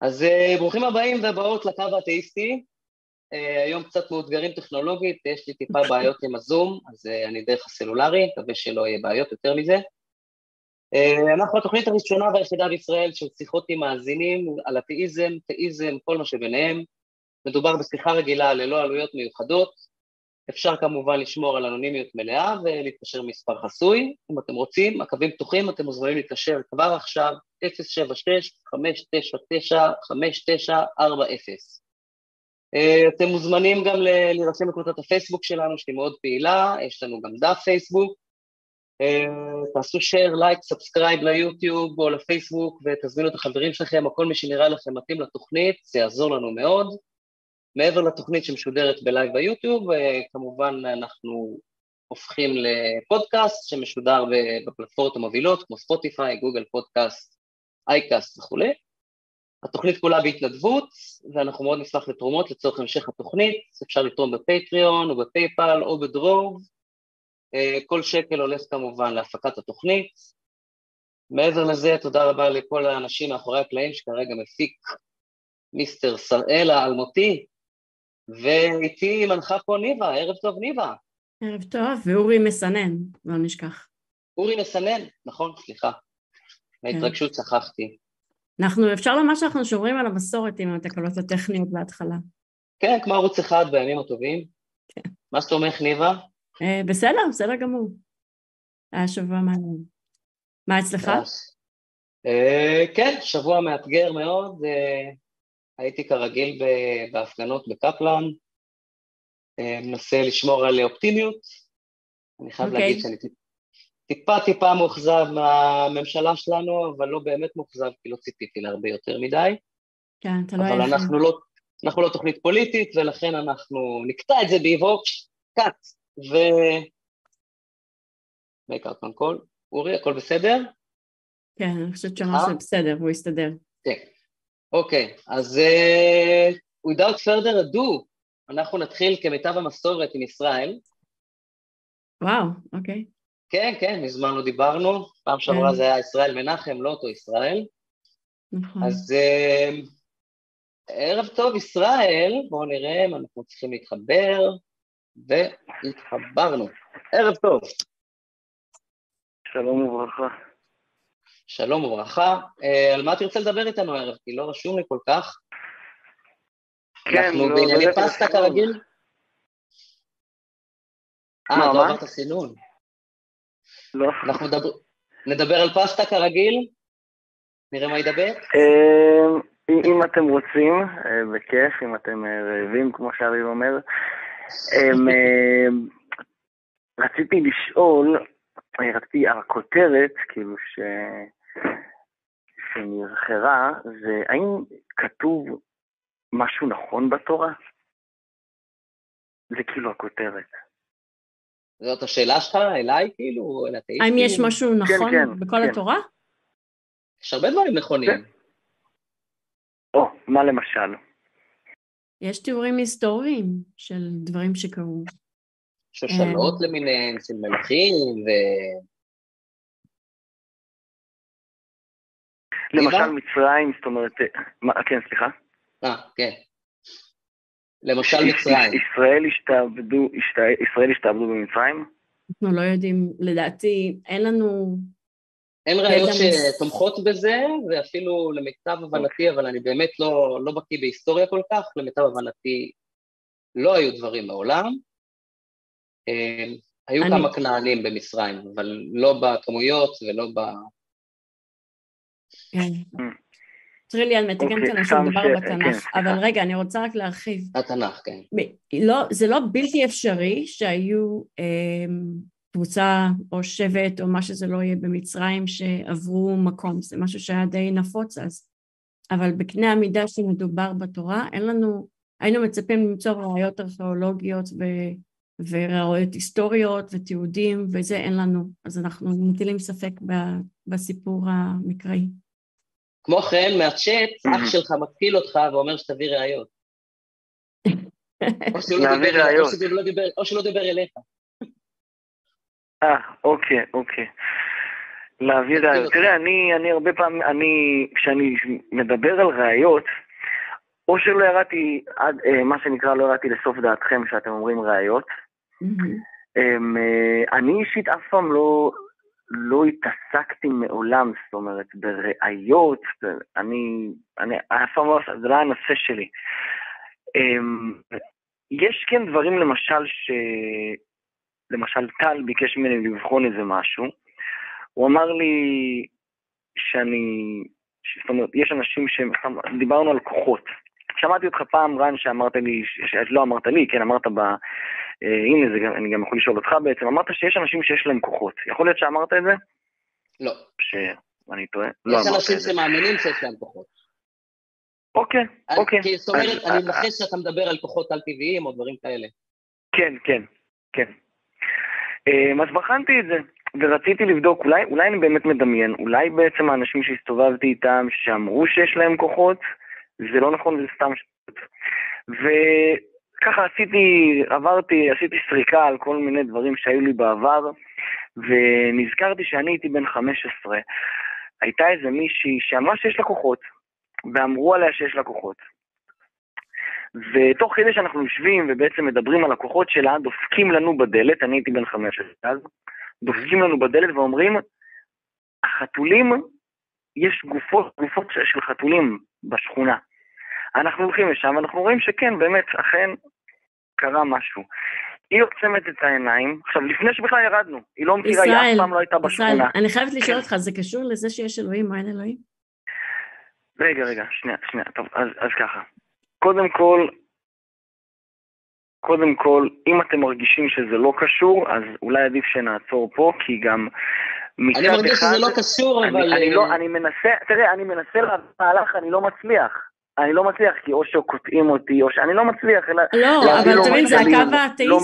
אז uh, ברוכים הבאים ובאות לקו האתאיסטי. Uh, היום קצת מאותגרים טכנולוגית, יש לי טיפה בעיות עם הזום, אז uh, אני דרך הסלולרי, מקווה שלא יהיה בעיות יותר מזה. אנחנו התוכנית הראשונה והיחידה בישראל של שיחות עם מאזינים על אתאיזם, תאיזם, כל מה שביניהם. מדובר בשיחה רגילה ללא עלויות מיוחדות. אפשר כמובן לשמור על אנונימיות מלאה ולהתקשר מספר חסוי. אם אתם רוצים, הקווים פתוחים, אתם מוזמנים להתקשר כבר עכשיו, 076-599-5940. אה, אתם מוזמנים גם להירשם בקבוצת הפייסבוק שלנו, שהיא מאוד פעילה, יש לנו גם דף פייסבוק. אה, תעשו share, לייק, subscribe ליוטיוב או לפייסבוק ותזמינו את החברים שלכם, או כל מי שנראה לכם מתאים לתוכנית, זה יעזור לנו מאוד. מעבר לתוכנית שמשודרת בלייב ביוטיוב, כמובן אנחנו הופכים לפודקאסט שמשודר בפלטפורמות המובילות כמו ספוטיפיי, גוגל פודקאסט, אייקאסט וכולי. התוכנית כולה בהתנדבות, ואנחנו מאוד נשמח לתרומות לצורך המשך התוכנית, אפשר לתרום בפטריון או בפייפל או בדרוב, כל שקל הולך כמובן להפקת התוכנית. מעבר לזה, תודה רבה לכל האנשים מאחורי הקלעים שכרגע מפיק מיסטר ישראל האלמותי, ואיתי מנחה פה ניבה, ערב טוב ניבה. ערב טוב, ואורי מסנן, לא נשכח. אורי מסנן, נכון, סליחה. מההתרגשות כן. שכחתי. אנחנו, אפשר לומר שאנחנו שומרים על המסורת עם התקלות הטכניות בהתחלה. כן, כמו ערוץ אחד בימים הטובים. כן. מה שלומך, ניבה? אה, בסדר, בסדר גמור. היה שבוע מעניין. מה אצלך? אה, כן, שבוע מאתגר מאוד. אה, הייתי כרגיל בהפגנות בקפלן, אה, מנסה לשמור על אופטימיות. אני חייב okay. להגיד אוקיי. שאני טיפה טיפה מאוכזב מהממשלה שלנו, אבל לא באמת מאוכזב, כי לא ציפיתי להרבה יותר מדי. כן, אתה לא אבל אנחנו לא, אנחנו לא תוכנית פוליטית, ולכן אנחנו נקטע את זה באיבו, קאט, ו... מייקארט קול. אורי, הכל בסדר? כן, אני חושבת שאמר שזה בסדר, הוא יסתדר. כן. אוקיי, אז uh, without further ado, אנחנו נתחיל כמיטב המסורת עם ישראל. וואו, אוקיי. כן, כן, מזמן לא דיברנו, פעם שעברה כן. זה היה ישראל מנחם, לא אותו ישראל. נכון. אז uh, ערב טוב ישראל, בואו נראה אם אנחנו צריכים להתחבר, והתחברנו. ערב טוב. שלום וברכה. שלום וברכה. אה, על מה תרצה לדבר איתנו הערב? כי לא רשום לי כל כך. כן, אנחנו לא, בענייני לא פסטה כרגיל? אה, לא עברת סינון. לא. אנחנו נדבר, נדבר על פסטה כרגיל? נראה מה ידבר? אה, אם אתם רוצים, אה, בכיף, אם אתם רעבים, כמו שאביב אומר. רציתי לשאול, רציתי, הכותרת, כאילו ש... שנבחרה, זה האם כתוב משהו נכון בתורה? זה כאילו הכותרת. זאת השאלה שלך אליי, כאילו, אל התאיסטים? האם יש משהו כן, נכון כן, כן, בכל כן. התורה? יש הרבה דברים נכונים. כן. או, מה למשל? יש תיאורים היסטוריים של דברים שקרו. שושלות אה, למיניהם, של מלכים, ו... למשל מצרים, זאת אומרת, מה, כן, סליחה? אה, כן. למשל מצרים. ישראל השתעבדו, ישראל השתעבדו במצרים? אנחנו לא יודעים, לדעתי, אין לנו... אין ראיות שתומכות בזה, ואפילו למיטב הבנתי, אבל אני באמת לא, לא בקיא בהיסטוריה כל כך, למיטב הבנתי לא היו דברים מעולם. אה, היו אני... כמה כנענים במצרים, אבל לא בכמויות ולא ב... כן. Mm. טריליאן מתקן אוקיי, כאן שהוא מדבר בתנ"ך, כן, אבל רגע, אני רוצה רק להרחיב. התנ"ך, כן. לא, זה לא בלתי אפשרי שהיו אמ, קבוצה או שבט או מה שזה לא יהיה במצרים שעברו מקום, זה משהו שהיה די נפוץ אז. אבל בקנה המידה שמדובר בתורה, אין לנו, היינו מצפים למצוא ראיות ארכיאולוגיות ו, וראיות היסטוריות ותיעודים, וזה אין לנו, אז אנחנו מטילים ספק בסיפור המקראי. כמו כן, מהצ'אט, אח שלך מתקיל אותך ואומר שתביא ראיות. או שלא דיבר אליך. אה, אוקיי, אוקיי. להביא ראיות. תראה, אני, אני הרבה פעמים, אני, כשאני מדבר על ראיות, או שלא ירדתי עד, אה, מה שנקרא, לא ירדתי לסוף דעתכם שאתם אומרים ראיות. אמ, אה, אני אישית אף פעם לא, לא התעסקתי מעולם, זאת אומרת, בראיות, אני, אני אף פעם לא, זה לא הנושא שלי. אמ, יש כן דברים למשל ש... למשל טל ביקש ממני לבחון איזה משהו, הוא אמר לי שאני, זאת אומרת, יש אנשים ש... דיברנו על כוחות. שמעתי אותך פעם, רן, שאמרת לי, לא אמרת לי, כן, אמרת ב... אה, הנה, זה, גם, אני גם יכול לשאול אותך בעצם, אמרת שיש אנשים שיש להם כוחות. יכול להיות שאמרת את זה? לא. שאני טועה? לא אמרת את זה. יש אנשים שמאמינים שיש להם כוחות. אוקיי, אוקיי. כי זאת אומרת, אני מנחש שאתה מדבר על כוחות על-טבעיים או דברים כאלה. כן, כן, כן. אה, אז בחנתי את זה, ורציתי לבדוק, אולי, אולי אני באמת מדמיין, אולי בעצם האנשים שהסתובבתי איתם, שאמרו שיש להם כוחות, זה לא נכון, זה סתם שטות. וככה עשיתי, עברתי, עשיתי סריקה על כל מיני דברים שהיו לי בעבר, ונזכרתי שאני הייתי בן 15. הייתה איזה מישהי שאמרה שיש לה כוחות, ואמרו עליה שיש לה כוחות. ותוך כדי שאנחנו יושבים ובעצם מדברים על הכוחות שלה, דופקים לנו בדלת, אני הייתי בן 15 אז, דופקים לנו בדלת ואומרים, החתולים, יש גופות, גופות של חתולים בשכונה. אנחנו הולכים לשם ואנחנו רואים שכן, באמת, אכן קרה משהו. היא עוצמת את העיניים, עכשיו לפני שבכלל ירדנו, היא לא מכירה, היא אף פעם לא הייתה בשכונה. ישראל, אני חייבת לשאול אותך, זה קשור לזה שיש אלוהים או אין אלוהים? רגע, רגע, שנייה, שנייה, טוב, אז, אז ככה. קודם כל, קודם כל, אם אתם מרגישים שזה לא קשור, אז אולי עדיף שנעצור פה, כי גם מצד אחד... אני מרגיש שזה לא קשור, אני, אבל... אני, לא, אני מנסה, תראה, אני מנסה להביא מהלך, אני לא מצליח. אני לא מצליח, כי או שקוטעים אותי, או שאני לא מצליח, אלא... לא, אבל אתה מבין, זה הקו האתאיסטי, לא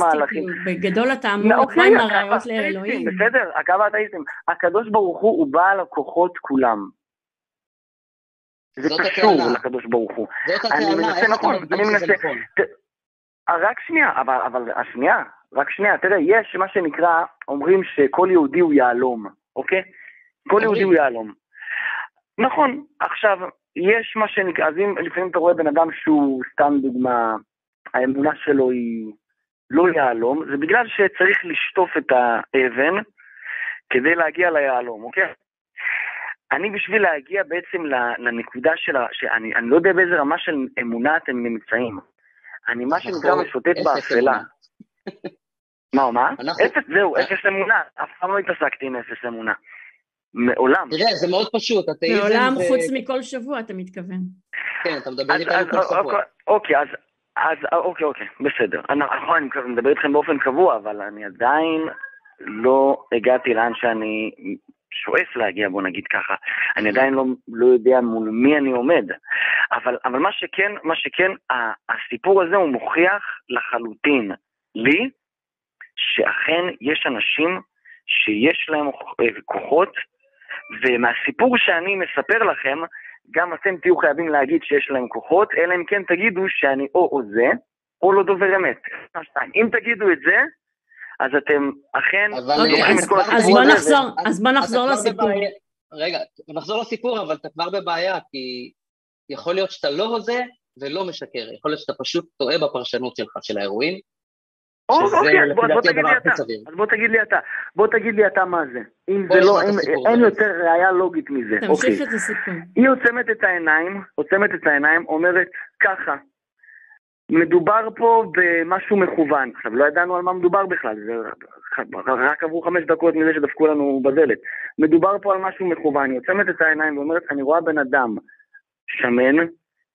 בגדול אתה אמור לתת מהרעיון לאלוהים. בסדר, הקו האתאיסטי. הקדוש ברוך הוא, הוא בעל הכוחות כולם. זה קשור לקדוש ברוך הוא. זאת הטענה, אתה מרגיש שזה נכון? רק שנייה, אבל, אבל השנייה, רק שנייה, תראה, יש מה שנקרא, אומרים שכל יהודי הוא יהלום, אוקיי? כל יהודי הוא יהלום. נכון, עכשיו, יש מה שנקרא, אז אם לפעמים אתה רואה בן אדם שהוא, סתם דוגמה, האמונה שלו היא לא יהלום, זה בגלל שצריך לשטוף את האבן כדי להגיע ליהלום, אוקיי? אני בשביל להגיע בעצם לנקודה של ה... שאני אני לא יודע באיזה רמה של אמונה אתם נמצאים. אני מה שנקרא משוטט באפלה. מה, מה? אפס, זהו, אפס אמונה. אף פעם לא התעסקתי עם אפס אמונה. מעולם. תראה, זה מאוד פשוט, אתאיזם מעולם חוץ מכל שבוע, אתה מתכוון. כן, אתה מדבר איתנו כל שבוע. אוקיי, אז... אז אוקיי, אוקיי, בסדר. נכון, אני מדבר איתכם באופן קבוע, אבל אני עדיין לא הגעתי לאן שאני שואף להגיע, בוא נגיד ככה. אני עדיין לא, לא יודע מול מי אני עומד. אבל, אבל מה שכן, מה שכן, הסיפור הזה הוא מוכיח לחלוטין לי, שאכן יש אנשים שיש להם כוחות, ומהסיפור שאני מספר לכם, גם אתם תהיו חייבים להגיד שיש להם כוחות, אלא אם כן תגידו שאני או או זה, או לא דובר אמת. אם תגידו את זה, אז אתם אכן לוקחים את כל הסיפור הזה. אז בוא נחזור לסיפור. רגע, נחזור לסיפור, אבל אתה כבר בבעיה, כי יכול להיות שאתה לא הוזה ולא משקר, יכול להיות שאתה פשוט טועה בפרשנות שלך של האירועים. אוקיי, אז בוא תגיד לי אתה, אז בוא תגיד לי אתה, בוא תגיד לי אתה מה זה. אם זה לא, אין יותר ראייה לוגית מזה. תמשיך אוקיי. את הסיפור. היא עוצמת את העיניים, עוצמת את העיניים, אומרת ככה, מדובר פה במשהו מכוון. עכשיו, לא ידענו על מה מדובר בכלל, זה רק עברו חמש דקות מזה שדפקו לנו בדלת. מדובר פה על משהו מכוון, היא עוצמת את העיניים ואומרת, אני רואה בן אדם שמן,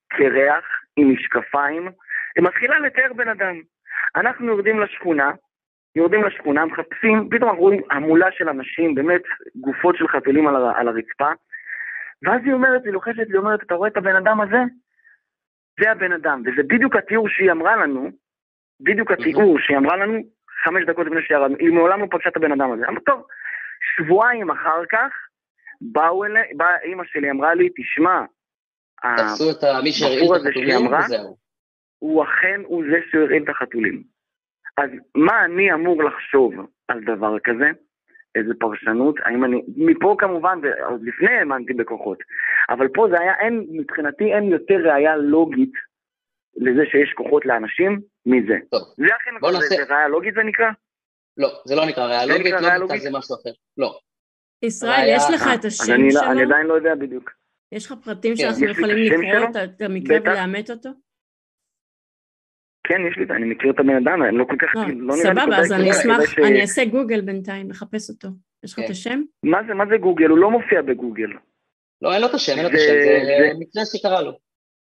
קרח, עם משקפיים, היא מתחילה לתאר בן אדם. אנחנו יורדים לשכונה, יורדים לשכונה, מחפשים, פתאום אנחנו רואים המולה של אנשים, באמת גופות של חתולים על, על הרצפה, ואז היא אומרת, היא לוחשת, היא אומרת, אתה רואה את הבן אדם הזה? זה הבן אדם, וזה בדיוק התיאור שהיא אמרה לנו, בדיוק התיאור שהיא אמרה לנו חמש דקות לפני שירדנו, היא מעולם לא פגשה את הבן אדם הזה. אמרתי, טוב, שבועיים אחר כך, באו אליה, באה אימא שלי, אמרה לי, תשמע, תפסו את מי שהרעיל את החתולים וזהו. הוא אכן הוא זה שהרעיל את החתולים. אז מה אני אמור לחשוב על דבר כזה? איזה פרשנות, האם אני, מפה כמובן, עוד לפני האמנתי בכוחות, אבל פה זה היה, אין, מבחינתי אין יותר ראייה לוגית לזה שיש כוחות לאנשים מזה. טוב, זה אכן, בוא זה, נעשה- זה ראייה לוגית זה נקרא? לא, זה לא נקרא ראייה זה לוגית, נקרא ראייה לוגיקה לוגית? זה משהו אחר. לא. ישראל, יש לך את השם אני, לא- שלו? אני עדיין לא יודע בדיוק. יש לך פרטים כן, שאנחנו יכולים לקרוא? את המקרה. ולאמת אותו? כן, יש לי, אני מכיר את הבן אדם, אני לא כל כך, לא, לא נראה לי סבבה, אז אני אשמח, ש- אני אעשה גוגל בינתיים, לחפש אותו. יש לך את כן. השם? מה זה, מה זה גוגל? הוא לא מופיע בגוגל. לא, אין לו את השם, אין לו את זה- השם, זה זה- מקרה שקרה לו.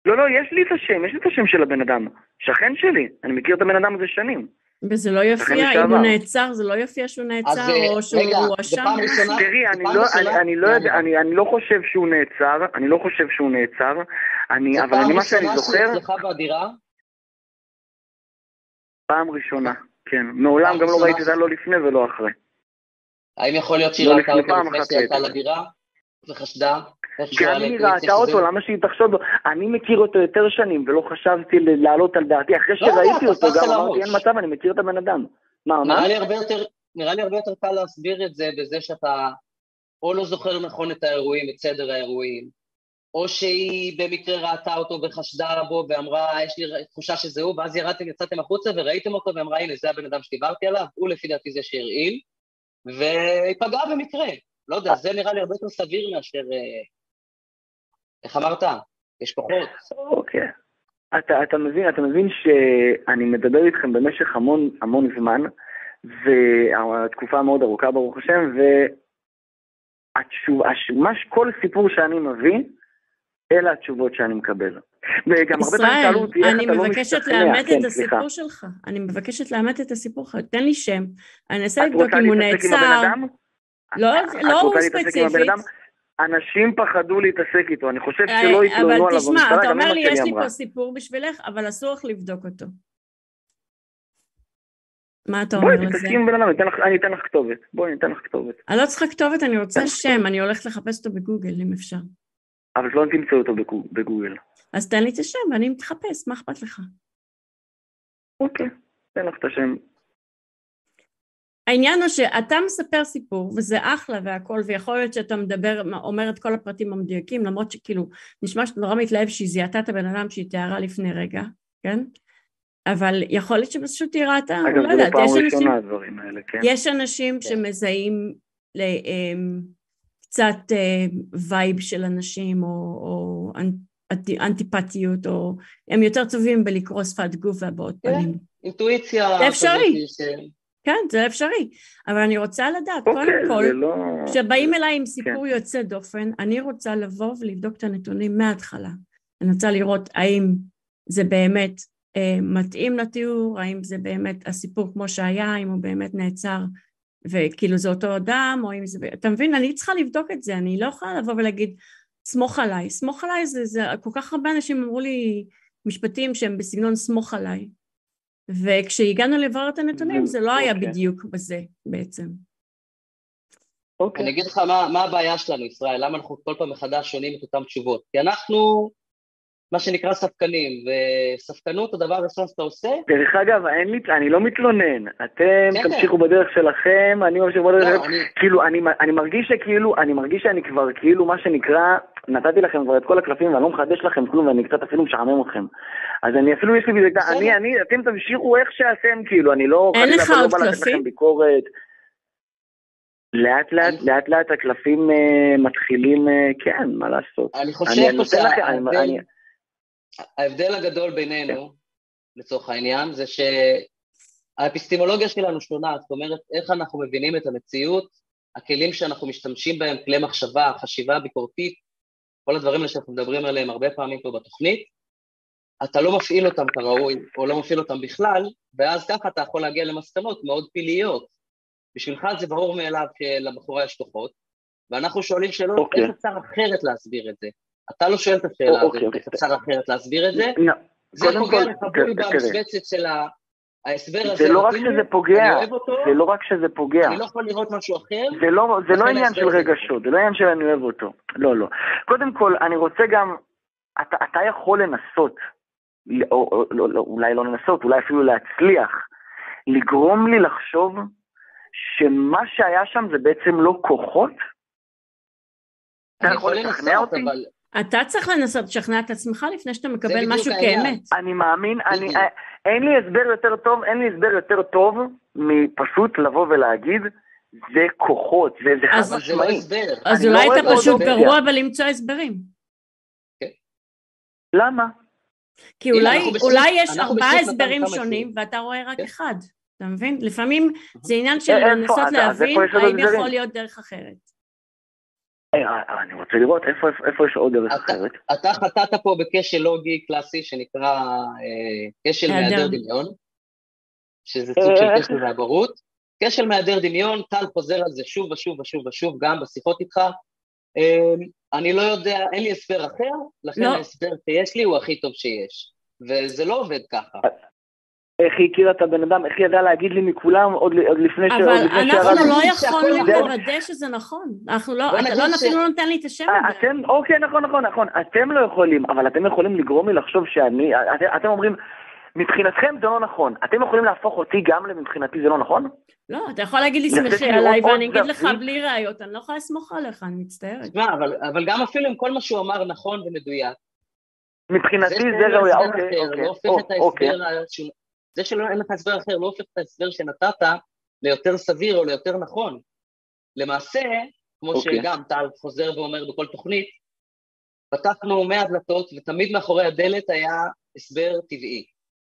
לא, לא, יש לי את השם, יש לי את השם של הבן אדם. שכן שלי, אני מכיר את הבן אדם הזה שנים. וזה לא יופיע, אם. הוא נעצר, זה לא יופיע שהוא נעצר, אה, או שהוא הואשם? פעם? תראי, זה אני פעם לא? אני, אני לא יודע. אני, אני לא חושב שהוא נעצר, אני לא חושב שהוא נעצר, אני, אבל פעם אני, מה שאני ראשונה זוכר, שאצלך בדירה? פעם ראשונה, כן. מעולם גם לא? ראיתי את זה לא לפני ולא אחרי. האם יכול להיות שהיא לא ראתה לפני אותו לפני שהיא ראיתי. לדירה וחשדה? היא האינטואיציה ראתה אותו, למה שהיא תחשוד בו? אני מכיר אותו יותר שנים ולא חשבתי להעלות על דעתי. אחרי לא, שראיתי לא, אותו תפסת גם אמרתי. אין מצב, אני מכיר את הבן אדם. מה, מה? נראה לי הרבה יותר קל להסביר את זה בזה שאתה או לא זוכר נכון את האירועים, את סדר האירועים, או שהיא במקרה ראתה אותו וחשדה בו ואמרה, יש לי תחושה שזה הוא, ואז ירדתם, יצאתם החוצה וראיתם אותו ואמרה, הנה, זה הבן אדם שדיברתי עליו, הוא לפי דעתי זה שהרעיל, והיא פגעה במקרה. לא יודע, זה נראה לי הרבה יותר סביר מאשר... אה, איך אמרת? יש כוחות. אוקיי. אתה, אתה מבין, אתה מבין שאני מדבר איתכם במשך המון המון זמן, והתקופה מאוד ארוכה ברוך השם, והתשוב, הש, מה, כל סיפור שאני מביא, אלה התשובות שאני מקבל. וגם הרבה פעמים ישראל, שאלו אותי, איך אני אתה לא מבקשת משתכנע? לאמת כן, את סליחה. הסיפור שלך. אני מבקשת לאמת את הסיפור שלך. תן לי שם. אני אנסה לבדוק אם הוא נעצר. לא, לא הוא ספציפית. אנשים פחדו להתעסק איתו, אני חושב אה, שלא התלוננו אבל עליו תשמע, במשטרה, אתה גם אומר אמא לי, שלי יש לי אמרה. פה סיפור בשבילך, אבל אסור לך לבדוק אותו. מה אתה בואי אומר לזה? תתעסקי עם בן אדם, אני אתן לך- אני כתובת. בואי, אני אתן לך כתובת. אני לא צריכה כתובת, אני רוצה כן. שם, אני הולכת לחפש אותו בגוגל, אם אפשר. אבל לא תמצאו אותו בגו- בגוגל. אז תן לי את השם ואני מתחפש, מה אכפת לך? אוקיי, אתן לך את השם. העניין הוא שאתה מספר סיפור, וזה אחלה והכל, ויכול להיות שאתה מדבר, אומר את כל הפרטים המדויקים, למרות שכאילו, נשמע שאתה נורא מתלהב שהיא זיהתה את הבן אדם שהיא תיארה לפני רגע, כן? אבל יכול להיות שפשוט היא ראתה, אגב, לא יודעת, פעם יש אנשים, ראשונה הדברים האלה, כן? יש אנשים שמזהים ל- אמ, קצת אה, vibe של אנשים, או, או אנטי, אנטיפטיות, או הם יותר טובים בלקרוא שפת גוף והבעות כן. פנים. אינטואיציה. זה אפשרי. כן, זה אפשרי, אבל אני רוצה לדעת, אוקיי, קודם כל, זה לא... כשבאים אליי עם סיפור יוצא דופן, אני רוצה לבוא ולבדוק את הנתונים מההתחלה. אני רוצה לראות האם זה באמת אה, מתאים לתיאור, האם זה באמת הסיפור כמו שהיה, האם הוא באמת נעצר וכאילו זה אותו אדם, או אם זה... אתה מבין? אני צריכה לבדוק את זה, אני לא יכולה לבוא ולהגיד, סמוך עליי. סמוך עליי זה, זה... כל כך הרבה אנשים אמרו לי משפטים שהם בסגנון סמוך עליי. וכשהגענו לברר את הנתונים, זה לא היה אוקיי. בדיוק בזה בעצם. אוקיי. אני אגיד לך מה, מה הבעיה שלנו, ישראל, למה אנחנו כל פעם מחדש שונים את אותן תשובות. כי אנחנו, מה שנקרא ספקנים, וספקנות הדבר הראשון שאתה עושה, דרך אגב, אין לי, אני לא מתלונן. אתם כן, תמשיכו בדרך שלכם, אני ממשיך בדרך לא, שלכם. אני, כאילו, אני, אני מרגיש שכאילו, אני מרגיש שאני כבר, כאילו, מה שנקרא, נתתי לכם כבר את כל הקלפים ואני לא מחדש לכם כלום ואני קצת אפילו משעמם אתכם. אז אני אפילו, יש לי בזה, בסדר. אני, אני, אתם תמשיכו איך שאתם, כאילו, אני לא, אין חלילה לך עוד קלפים? לאט לאט, אני- לאט לאט הקלפים אה, מתחילים, אה, כן, מה לעשות. אני אני חושב פה נותן לכם, אני- אני- ההבדל הגדול בינינו, לצורך העניין, זה שהאפיסטימולוגיה שלנו שונה, זאת אומרת, איך אנחנו מבינים את המציאות, הכלים שאנחנו משתמשים בהם, כלי מחשבה, חשיבה ביקורתית, כל הדברים האלה שאנחנו מדברים עליהם הרבה פעמים פה בתוכנית, אתה לא מפעיל אותם כראוי, או לא מפעיל אותם בכלל, ואז ככה אתה יכול להגיע למסקנות מאוד פלאיות. בשבילך זה ברור מאליו שלבחורה יש כוחות, ואנחנו שואלים שאלות, אוקיי. איך אפשר אחרת להסביר את זה? אתה לא שואל את השאלה אוקיי, הזאת, אוקיי. איך אפשר אחרת להסביר את זה, לא, זה פוגע לך. במשבצת של ה- ההסבר הזה. זה לא רק לי, שזה פוגע, אותו, זה לא רק שזה פוגע. אני לא יכול לראות משהו אחר. זה לא, זה לא עניין של רגשות, זה לא עניין של אני אוהב אותו. לא, לא. קודם כל, אני רוצה גם, אתה, אתה יכול לנסות, או, או, לא, לא, אולי לא לנסות, אולי אפילו להצליח, לגרום לי לחשוב שמה שהיה שם זה בעצם לא כוחות? אתה יכול לשכנע אותי? אבל... אתה צריך לנסות לשכנע את עצמך לפני שאתה מקבל משהו כאמת. אני מאמין, אני, אין לי הסבר יותר טוב, אין לי הסבר יותר טוב מפשוט לבוא ולהגיד, זה כוחות, זה, חד משמעי. אז לא אולי לא אתה פשוט גרוע בלמצוא הסברים. כן. למה? כי אולי, אולי יש ארבעה הסברים שונים ואתה רואה רק כן. אחד, אתה מבין? לפעמים זה עניין של לנסות להבין האם יכול להיות דרך אחרת. אה, אני רוצה לראות איפה, איפה יש עוד דרך אחרת. אתה חטאת פה בכשל לוגי קלאסי שנקרא אה, כשל מהיעדר דמיון, שזה סוג של אה, כשל מהבורות. כשל מהיעדר דמיון, טל חוזר על זה שוב ושוב ושוב ושוב, גם בשיחות איתך. אני לא יודע, אין לי הסבר אחר, לכן לא. ההסבר שיש לי הוא הכי טוב שיש. וזה לא עובד ככה. איך היא הכירה את הבן אדם, איך היא ידעה להגיד לי מכולם עוד, עוד לפני ש... אבל אנחנו לא יכולנו לוודא שזה נכון. אנחנו לא, אתה לא אפילו לא נותן לי את השם הזה. אתם, אוקיי, נכון, נכון, נכון. אתם לא יכולים, אבל אתם יכולים לגרום לי לחשוב שאני... את, אתם אומרים, מבחינתכם זה לא נכון. אתם יכולים להפוך אותי גם למבחינתי זה לא נכון? לא, אתה יכול להגיד לי סמכי עליי ואני אגיד לך בלי ראיות, אני לא יכולה לסמוך עליך, אני מצטערת. תשמע, אבל גם אפילו אם כל מה שהוא אמר נכון ומדויק, מבחינתי זה ראוי, אוקיי, אוקיי, אוקיי. זה שאין לך הסבר אחר לא הופך את ההסבר שנתת ליותר סביר או ליותר נכון. למעשה, כמו okay. אוקיי. שגם טל חוזר ואומר בכל תוכנית, פתחנו 100 דלתות ותמיד מאחורי הדלת היה הסבר טבעי.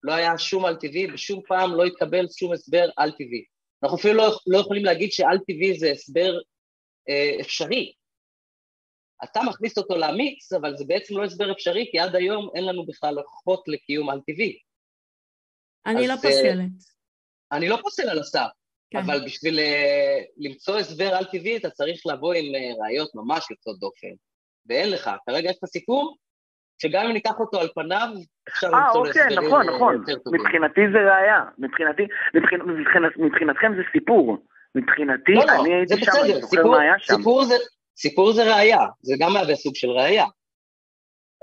לא היה שום על-טבעי, בשום פעם לא התקבל שום הסבר על-טבעי. אנחנו אפילו לא, לא יכולים להגיד שעל-טבעי זה הסבר אה, אפשרי. אתה מכניס אותו לאמיץ, אבל זה בעצם לא הסבר אפשרי, כי עד היום אין לנו בכלל הוכחות לקיום על-טבעי. אני לא אה, פוסלת. אני לא פוסל על הסף, כן. אבל בשביל אה, למצוא הסבר על-טבעי אתה צריך לבוא עם אה, ראיות ממש יוצאות דופן, ואין לך. כרגע יש את הסיכום, שגם אם ניקח אותו על פניו, אפשר למצוא אוקיי, הסברים נכון, נכון. יותר טובים. מבחינתי זה ראייה, מבחינתי, מבחינ, מבחינ, מבחינתכם זה סיפור. מבחינתי, לא, לא, אני הייתי שם, אני זוכר מה היה שם. סיפור זה, סיפור זה ראייה, זה גם מהווה סוג של ראייה.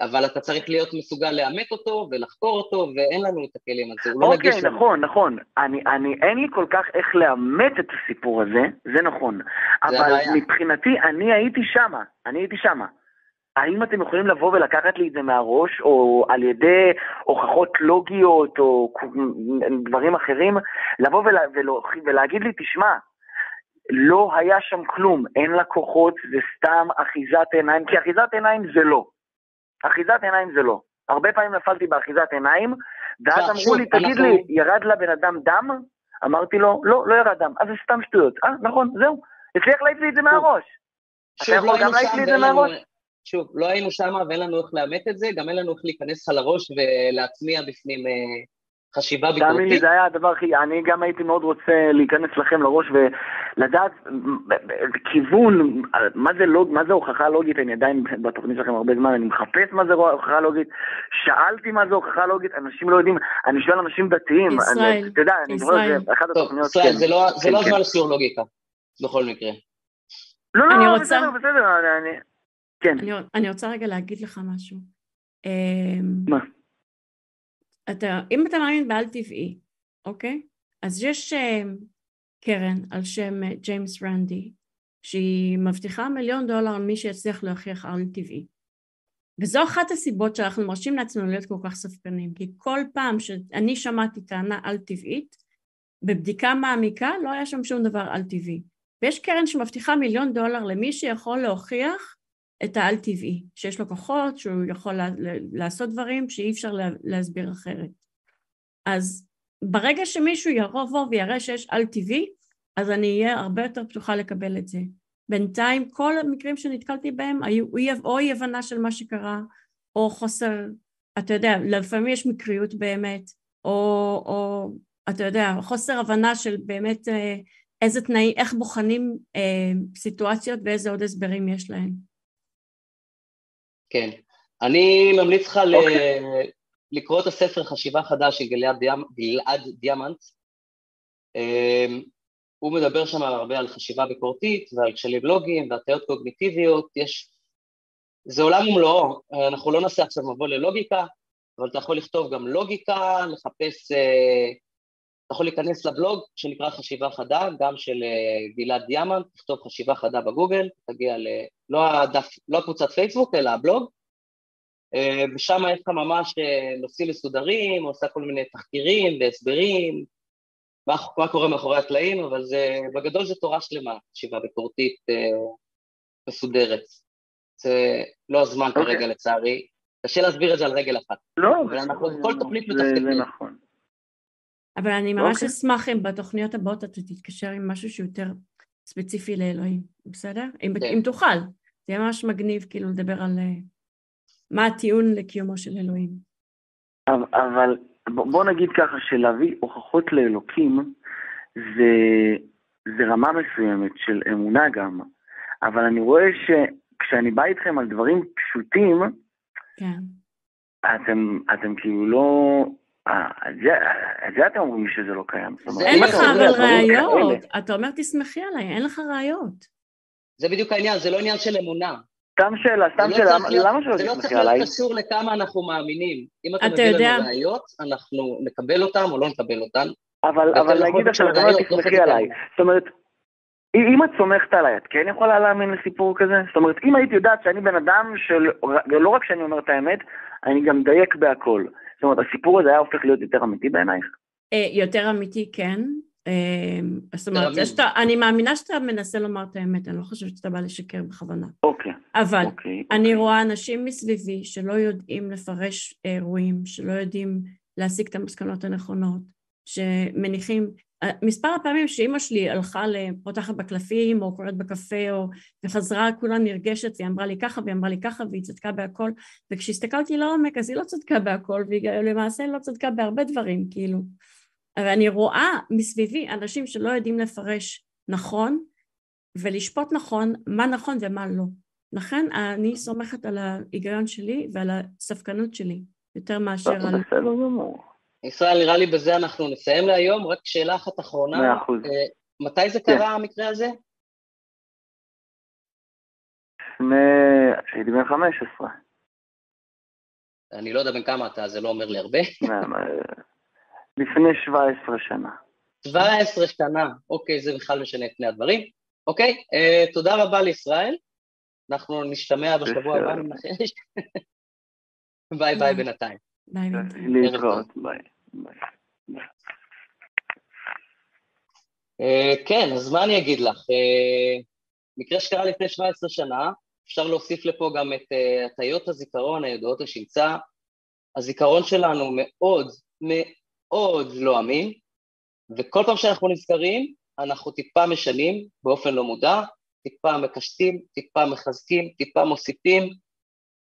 אבל אתה צריך להיות מסוגל לאמת אותו ולחקור אותו, ואין לנו את הכלים הזה, הוא לא אוקיי, נגיש לנו. נכון, נכון. אני, אני, אין לי כל כך איך לאמת את הסיפור הזה, זה נכון. זה אבל היה. מבחינתי, אני הייתי שמה, אני הייתי שמה. האם אתם יכולים לבוא ולקחת לי את זה מהראש, או על ידי הוכחות לוגיות, או דברים אחרים, לבוא ולה, ולה, ולהגיד לי, תשמע, לא היה שם כלום, אין לקוחות, זה סתם אחיזת עיניים, כי אחיזת עיניים זה לא. אחיזת עיניים זה לא. הרבה פעמים נפלתי באחיזת עיניים, ואז אמרו לי, תגיד לי, ירד לבן אדם דם? אמרתי לו, לא, לא ירד דם. אז זה סתם שטויות. אה, נכון, זהו. הצליח להעיף לי את זה מהראש. אתה יכול לא גם להעיף לי את זה מהראש? שוב, לא היינו שם ואין לנו איך לאמת את זה, גם אין לנו איך להיכנס לך לראש ולהצמיע בפנים אה, חשיבה ביקורתית. תאמין לי, זה היה הדבר הכי, אני גם הייתי מאוד רוצה להיכנס לכם לראש ולדעת כיוון, מה זה, לוג, מה זה הוכחה לוגית, אני עדיין בתוכנית שלכם הרבה זמן, אני מחפש מה זה הוכחה לוגית, שאלתי מה זה הוכחה לוגית, אנשים לא יודעים, אני שואל אנשים דתיים, ישראל, אתה יודע, אני זוכר את זה, אחת התוכניות, ישראל, כן, זה לא, זה לא כן, זמן לשיעור לוגיקה, בכל מקרה. לא, לא, לא בסדר, בסדר, אני, כן. אני רוצה רגע להגיד לך משהו. מה? אתה, אם אתה מאמין בעל טבעי, אוקיי? אז יש uh, קרן על שם uh, ג'יימס רנדי, שהיא מבטיחה מיליון דולר על מי שיצליח להוכיח על טבעי. וזו אחת הסיבות שאנחנו מרשים לעצמנו להיות כל כך ספקנים, כי כל פעם שאני שמעתי טענה על טבעית, בבדיקה מעמיקה לא היה שם שום דבר על טבעי. ויש קרן שמבטיחה מיליון דולר למי שיכול להוכיח את העל טבעי, שיש לו כוחות, שהוא יכול לעשות דברים שאי אפשר להסביר אחרת. אז ברגע שמישהו יבוא ויראה שיש על טבעי, אז אני אהיה הרבה יותר פתוחה לקבל את זה. בינתיים כל המקרים שנתקלתי בהם היו או אי הבנה של מה שקרה, או חוסר, אתה יודע, לפעמים יש מקריות באמת, או, או אתה יודע, חוסר הבנה של באמת אה, איזה תנאים, איך בוחנים אה, סיטואציות ואיזה עוד הסברים יש להם. כן. אני ממליץ לך okay. אוקיי. לקרוא את הספר חשיבה חדש של גלעד, דיאמ... גלעד דיאמנט. אמ, הוא מדבר שם הרבה על חשיבה ביקורתית ועל כשלים לוגיים והטיות קוגניטיביות, יש... זה עולם ומלואו, אנחנו לא נעשה עכשיו מבוא ללוגיקה, אבל אתה יכול לכתוב גם לוגיקה, לחפש, אה, יכול להיכנס לבלוג שנקרא חשיבה חדה, גם של אה, גלעד דיאמנט, תכתוב חשיבה חדה בגוגל, תגיע ל... לא, הדף, לא הקבוצת פייסבוק, אלא הבלוג, אה, ושם יש לך ממש אה, נושאים מסודרים, עושה כל מיני תחקירים והסברים, מה, מה קורה מאחורי הקלעים, אבל זה, בגדול זה תורה שלמה, חשיבה ביקורתית מסודרת. זה לא הזמן okay. אוקיי. כרגע לצערי, קשה להסביר את זה על רגל אחת. לא, אבל אנחנו כל תוכנית מתפקדים. זה נכון. אבל אני ממש okay. אוקיי. אשמח אם בתוכניות הבאות אתה תתקשר עם משהו שיותר ספציפי לאלוהים, בסדר? אם, okay. כן. אם תוכל. זה יהיה ממש מגניב כאילו לדבר על uh, מה הטיעון לקיומו של אלוהים. אבל, אבל בוא נגיד ככה, שלהביא הוכחות לאלוקים זה, זה רמה מסוימת של אמונה גם, אבל אני רואה שכשאני בא איתכם על דברים פשוטים, כן. אתם, אתם כאילו לא... אה, את זה אתם אומרים שזה לא קיים. אין לך אבל ראיות, אתה אומר תסמכי עליי, אין לך ראיות. זה בדיוק העניין, זה לא עניין של אמונה. סתם שאלה, סתם לא שאלה, למה שלא תסמכי עליי? זה לא צריך להיות קשור לכמה אנחנו מאמינים. אם אתה מביא לנו ראיות, אנחנו נקבל אותן או לא נקבל אותן. אבל נגיד עכשיו, אומרת תסמכי עליי. זאת אומרת, אם את סומכת עליי, את כן יכולה להאמין לסיפור כזה? זאת אומרת, אם היית יודעת שאני בן אדם של... לא רק שאני אומר את האמת, אני גם מדייק בהכל. זאת אומרת, הסיפור הזה היה הופך להיות יותר אמיתי בעינייך? אה, יותר אמיתי, כן. אה, זאת אומרת, שאתה, אני מאמינה שאתה מנסה לומר את האמת, אני לא חושבת שאתה בא לשקר בכוונה. אוקיי. אבל אוקיי, אני אוקיי. רואה אנשים מסביבי שלא יודעים לפרש אירועים, שלא יודעים להסיק את המסקנות הנכונות, שמניחים מספר הפעמים שאימא שלי הלכה לפותחת בקלפים או קוראת בקפה או וחזרה כולה נרגשת והיא אמרה לי ככה והיא אמרה לי ככה והיא צדקה בהכל. וכשהסתכלתי לעומק אז היא לא צדקה בהכל והיא למעשה לא צדקה בהרבה דברים כאילו. אבל אני רואה מסביבי אנשים שלא יודעים לפרש נכון ולשפוט נכון מה נכון ומה לא. לכן אני סומכת על ההיגיון שלי ועל הספקנות שלי יותר מאשר על... בסדר גמור ישראל, נראה לי בזה אנחנו נסיים להיום, רק שאלה אחת אחרונה. מאה אחוז. אה, מתי זה קרה, כן. המקרה הזה? לפני... כשהייתי בן 15. אני לא יודע בן כמה אתה, זה לא אומר לי הרבה. לפני 17 שנה. 17 שנה, אוקיי, זה בכלל משנה את פני הדברים. אוקיי, אה, תודה רבה לישראל. אנחנו נשתמע בשבוע הבא. ביי ביי בינתיים. ביי להתראות, ביי. אה, כן, אז מה אני אגיד לך? אה, מקרה שקרה לפני 17 שנה, אפשר להוסיף לפה גם את אה, הטיות הזיכרון הידועות לשמצה. הזיכרון שלנו מאוד מאוד לא אמין, וכל פעם שאנחנו נזכרים, אנחנו טיפה משנים באופן לא מודע, טיפה מקשטים, טיפה מחזקים, טיפה מוסיפים.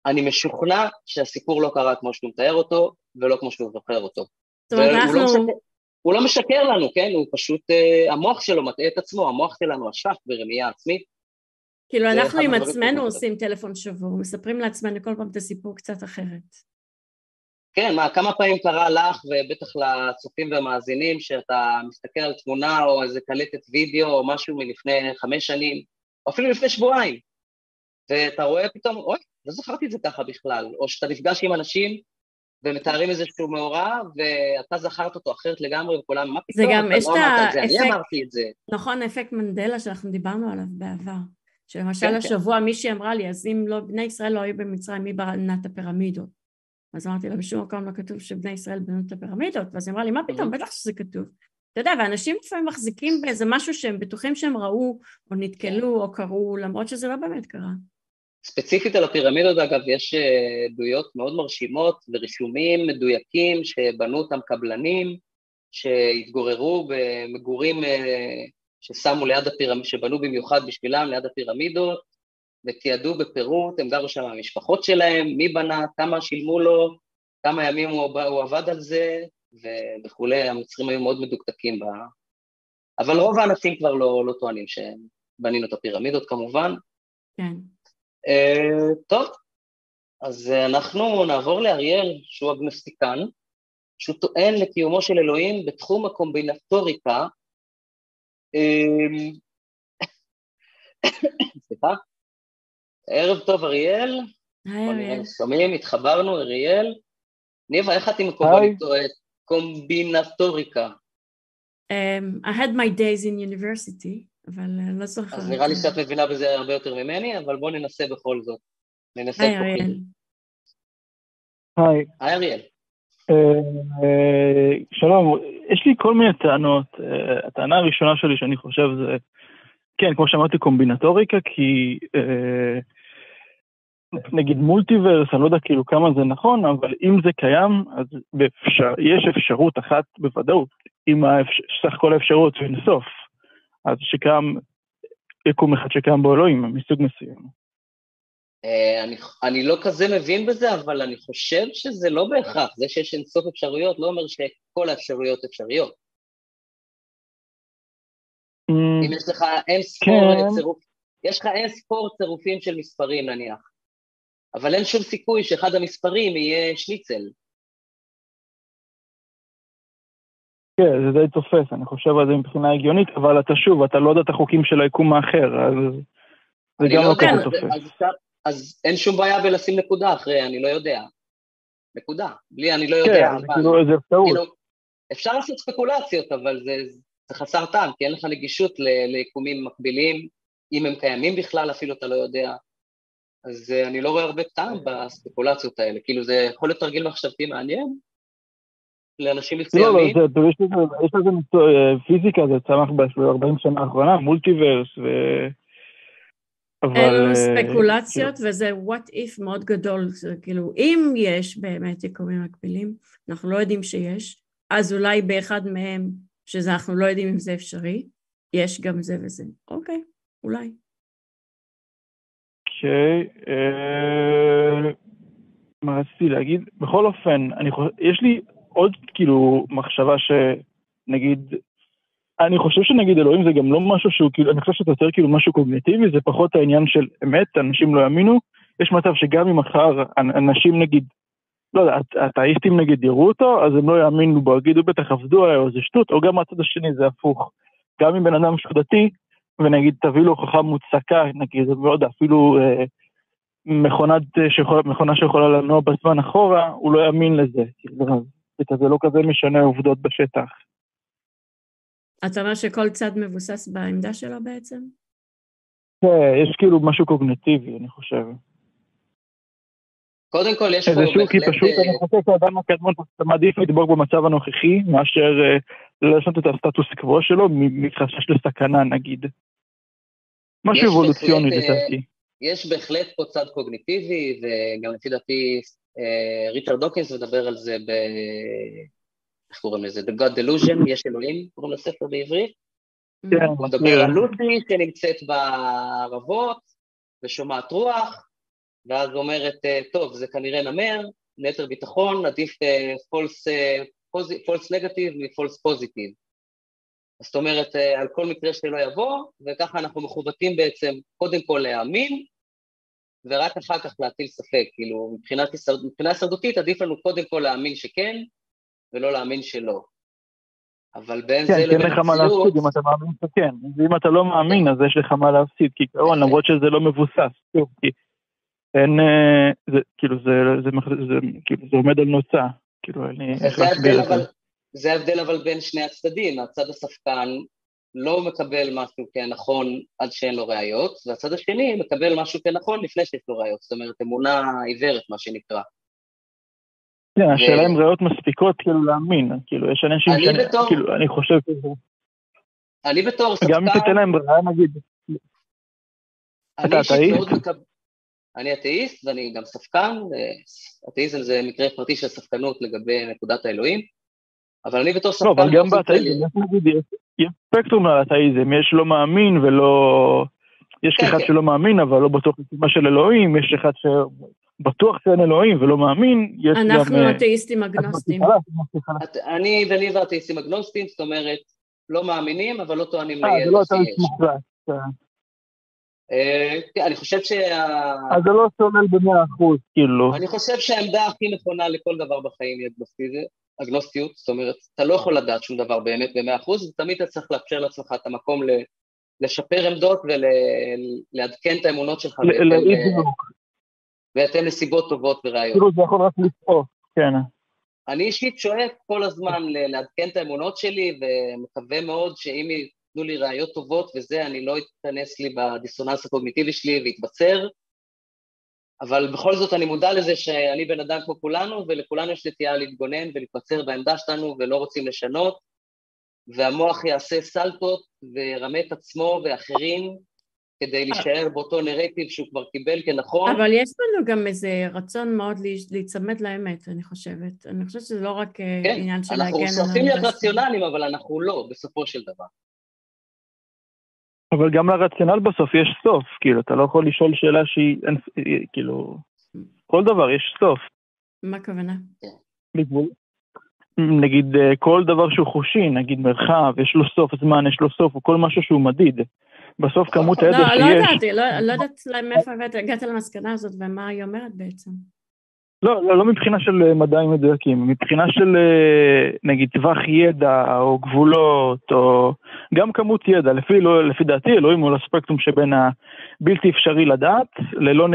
אני משוכנע שהסיפור לא קרה כמו שהוא מתאר אותו, ולא כמו שהוא זוכר אותו. זאת אומרת, אנחנו... לא משקר, הוא לא משקר לנו, כן? הוא פשוט, uh, המוח שלו מטעה את עצמו, המוח שלנו אשף ברמייה עצמית. כאילו אנחנו עם עצמנו עושים טלפון שבור, מספרים לעצמנו כל פעם את הסיפור קצת אחרת. כן, מה, כמה פעמים קרה לך ובטח לצופים והמאזינים שאתה מסתכל על תמונה או איזה קלטת וידאו או משהו מלפני חמש שנים, או אפילו לפני שבועיים, ואתה רואה פתאום, אוי, לא זכרתי את זה ככה בכלל, או שאתה נפגש עם אנשים ומתארים איזשהו מאורע, ואתה זכרת אותו אחרת לגמרי, וכולם, מה פתאום, זה גם, יש לא את האפקט, אני אמרתי את זה. נכון, אפקט מנדלה שאנחנו דיברנו עליו בעבר. שלמשל כן, כן. השבוע כן. מישהי אמרה לי, אז אם לא, בני ישראל לא היו במצרים, מי בנה את הפירמידות? אז אמרתי לה, בשום מקום לא כתוב שבני ישראל בנו את הפירמידות, ואז היא אמרה לי, מה פתאום, בטח שזה כתוב. אתה יודע, ואנשים לפעמים מחזיקים באיזה משהו שהם בטוחים שהם ראו, או נתקלו, או קראו, למרות שזה לא באמת קרה. ספציפית על הפירמידות, אגב, יש אה, עדויות מאוד מרשימות ורישומים מדויקים שבנו אותם קבלנים, שהתגוררו במגורים אה, ששמו ליד הפירמידות, שבנו במיוחד בשבילם ליד הפירמידות, ותיעדו בפירוט, הם גרו שם המשפחות שלהם, מי בנה, כמה שילמו לו, כמה ימים הוא, הוא עבד על זה, וכולי, המצרים היו מאוד מדוקדקים ב... אבל רוב האנשים כבר לא, לא טוענים שבנינו את הפירמידות כמובן. כן. Uh, טוב, אז uh, אנחנו נעבור לאריאל, שהוא אגנוסטיקן, שהוא טוען לקיומו של אלוהים בתחום הקומבינטוריקה. Uh, סליחה. ערב טוב, אריאל. היי, אריאל. שומעים, התחברנו, אריאל. ניבה, איך את עם קומבינטוריקה? Um, I had my days in university, אבל אני לא זוכרת. אז נראה לי שאת מבינה בזה הרבה יותר ממני, אבל בואו ננסה בכל זאת. ננסה היי. אריאל. היי, היי אריאל. אה, אה, שלום, יש לי כל מיני טענות. אה, הטענה הראשונה שלי שאני חושב זה, כן, כמו שאמרתי, קומבינטוריקה, כי אה, נגיד מולטיברס, אני לא יודע כאילו כמה זה נכון, אבל אם זה קיים, אז באפשר, יש אפשרות אחת בוודאות, אם האפשר, סך כל האפשרויות הוא אינסוף, אז שקיים יקום אחד שקיים בו אלוהים, מסוג מסוים. אה, אני, אני לא כזה מבין בזה, אבל אני חושב שזה לא בהכרח. זה שיש אינסוף אפשרויות לא אומר שכל האפשרויות אפשריות. Mm, אם יש לך אין ספור כן. צירוף, יש לך אין ספור צירופים של מספרים נניח, אבל אין שום סיכוי שאחד המספרים יהיה שניצל. כן, זה די תופס, אני חושב על זה מבחינה הגיונית, אבל אתה שוב, אתה לא יודע את החוקים של היקום האחר, אז זה גם לא יודע, כזה תופס. אז, אין שום בעיה בלשים נקודה אחרי אני לא יודע. נקודה. בלי אני לא יודע. כן, כאילו איזה אפשרות. כאילו, אפשר לעשות ספקולציות, אבל זה, זה חסר טעם, כי אין לך נגישות ליקומים מקבילים, אם הם קיימים בכלל, אפילו אתה לא יודע. אז אה, אני לא רואה הרבה טעם בספקולציות האלה. כאילו, זה יכול להיות תרגיל מחשבתי מעניין לאנשים לא, מסוימים. לא, זה, יש לזה, יש לזה מקצוע, אה, פיזיקה, זה צמח ב-40 שנה האחרונה, מולטיברס, ו... לנו אה, ספקולציות, וזה what if מאוד גדול, זה כאילו, אם יש באמת יקומים מקבילים, אנחנו לא יודעים שיש, אז אולי באחד מהם, שזה אנחנו לא יודעים אם זה אפשרי, יש גם זה וזה. אוקיי, אולי. אוקיי, אה, מה רציתי להגיד? בכל אופן, אני חושב, יש לי עוד כאילו מחשבה שנגיד, אני חושב שנגיד אלוהים זה גם לא משהו שהוא כאילו, אני חושב שזה יותר כאילו משהו קוגניטיבי, זה פחות העניין של אמת, אנשים לא יאמינו. יש מצב שגם אם מחר אנ- אנשים נגיד, לא יודע, האתאיסטים נגיד יראו אותו, אז הם לא יאמינו בו, יגידו בטח עבדו עליי או זה שטות, או גם מהצד השני זה הפוך. גם אם בן אדם שהוא דתי, ונגיד תביא לו הוכחה מוצקה, נגיד, לא יודע, אפילו אה, מכונת, אה, שיכול, מכונה שיכולה לנוע בזמן אחורה, הוא לא יאמין לזה. כאילו, זה כזה לא כזה משנה עובדות בשטח. אתה אומר שכל צד מבוסס בעמדה שלו בעצם? כן, יש כאילו משהו קוגניטיבי, אני חושב. קודם כל, יש פה זה שוב, כי בהחלט... פשוט אה, אני חושב שהאדם הקדמון מעדיף לדבוק במצב הנוכחי, מאשר אה, לשנות את הסטטוס קוו שלו, מחשש לסכנה נגיד. משהו אבולוציוני בהחלט, אה, לדעתי. יש בהחלט פה צד קוגניטיבי, וגם לפי דעתי ריצ'רד דוקינס מדבר על זה ב... איך קוראים לזה? The God Delusion, יש אלוהים, קוראים לספר בעברית. כן, הוא מדבר. על לוטי שנמצאת בערבות ושומעת רוח, ואז אומרת, אה, טוב, זה כנראה נמר, ליתר ביטחון, עדיף אה, false, אה, negative מ-false positive. זאת אומרת, אה, על כל מקרה שלא יבוא, וככה אנחנו מכוותים בעצם קודם כל להאמין, ורק אחר כך להטיל ספק. כאילו, מבחינת מבחינה הישרדותית עדיף לנו קודם כל להאמין שכן, ולא להאמין שלא. אבל בין כן, זה כי אין לבין לך מה המציאות, להפסיד אם אתה מאמין שכן. ואם אתה לא מאמין, אז יש לך מה להפסיד, כעיקרון, למרות שזה לא מבוסס. שוב, כי אין... אה, זה כאילו, זה זה מח- זה כאילו, זה עומד על נוצה. כאילו, אין איך וזה ההבדל להסביר את אבל, זה. זה ההבדל אבל בין שני הצדדים, הצד הספקן לא מקבל משהו כנכון עד שאין לו ראיות, והצד השני מקבל משהו כנכון לפני שיש לו ראיות, זאת אומרת אמונה עיוורת מה שנקרא. כן, השאלה אם ראיות מספיקות כאילו להאמין. כאילו, יש אנשים אני שאני... בתור- כאילו, אני חושב שזה... אני בתור גם אם תיתן ספקן, להם ראיה, נגיד, אתה אתאיסט? אני אתאיסט ואני גם ספקן, אתאיזם זה מקרה פרטי של ספקנות לגבי נקודת האלוהים, אבל אני בתור ספקן... לא, אבל גם באתאיזם, יש ספקטרום לאתאיזם, יש לא מאמין ולא... יש כן, אחד כן. שלא מאמין, אבל לא בטוח בקיומה של אלוהים, יש אחד שבטוח שאין אלוהים ולא מאמין, יש גם... אנחנו אה, אתאיסטים אגנוסטים. אה, את- אני ואני והאתאיסטים אגנוסטים, זאת אומרת, לא מאמינים, אבל לא טוענים זה לידע לא שיש. אתאיסט מוחלט. כן. אה, אני חושב שה... אז זה לא שולל במאה אחוז, כאילו. אני חושב שהעמדה הכי נכונה לכל דבר בחיים היא אגנוסטיז- אגנוסטיות, זאת אומרת, אתה לא יכול לדעת שום דבר באמת במאה אחוז, ותמיד אתה צריך לאפשר לעצמך את המקום ל- לשפר עמדות ולעדכן את האמונות שלך בהתאם לסיבות טובות וראיות. כאילו זה יכול רק לפעול, כן. אני אישית שואף כל הזמן לעדכן את האמונות שלי, ומקווה מאוד שאם ייתנו לי ראיות טובות וזה, אני לא אתכנס לי בדיסוננס הקוגניטיבי שלי ואתבצר, אבל בכל זאת אני מודע לזה שאני בן אדם כמו כולנו, ולכולנו יש נטייה להתגונן ולהתבצר בעמדה שלנו ולא רוצים לשנות, והמוח יעשה סלטות וירמה את עצמו ואחרים כדי להישאר באותו נרטיב שהוא כבר קיבל כנכון. אבל יש לנו גם איזה רצון מאוד להיצמד לאמת, אני חושבת. אני חושבת שזה לא רק אה, כן, עניין של להגן על... כן, אנחנו שואפים להיות רציונליים, אבל אנחנו לא, בסופו של דבר. אבל גם לרציונל בסוף יש סוף, כאילו, אתה לא יכול לשאול שאלה שהיא, כאילו, כל דבר יש סוף. מה הכוונה? בגבול. נגיד אה, כל דבר שהוא חושי, נגיד מרחב, יש לו סוף זמן, יש לו סוף, או כל משהו שהוא מדיד. בסוף כמות הידע שיש... לא, לא ידעתי, לא, לא יודעת מאיפה הגעת למסקנה הזאת ומה היא אומרת בעצם. לא, לא, לא מבחינה של אה, מדעים מדויקים, מבחינה של אה, נגיד טווח ידע או גבולות או גם כמות ידע, לפי, לא, לפי דעתי אלוהים הוא לספקטרום שבין הבלתי אפשרי לדעת, ללא,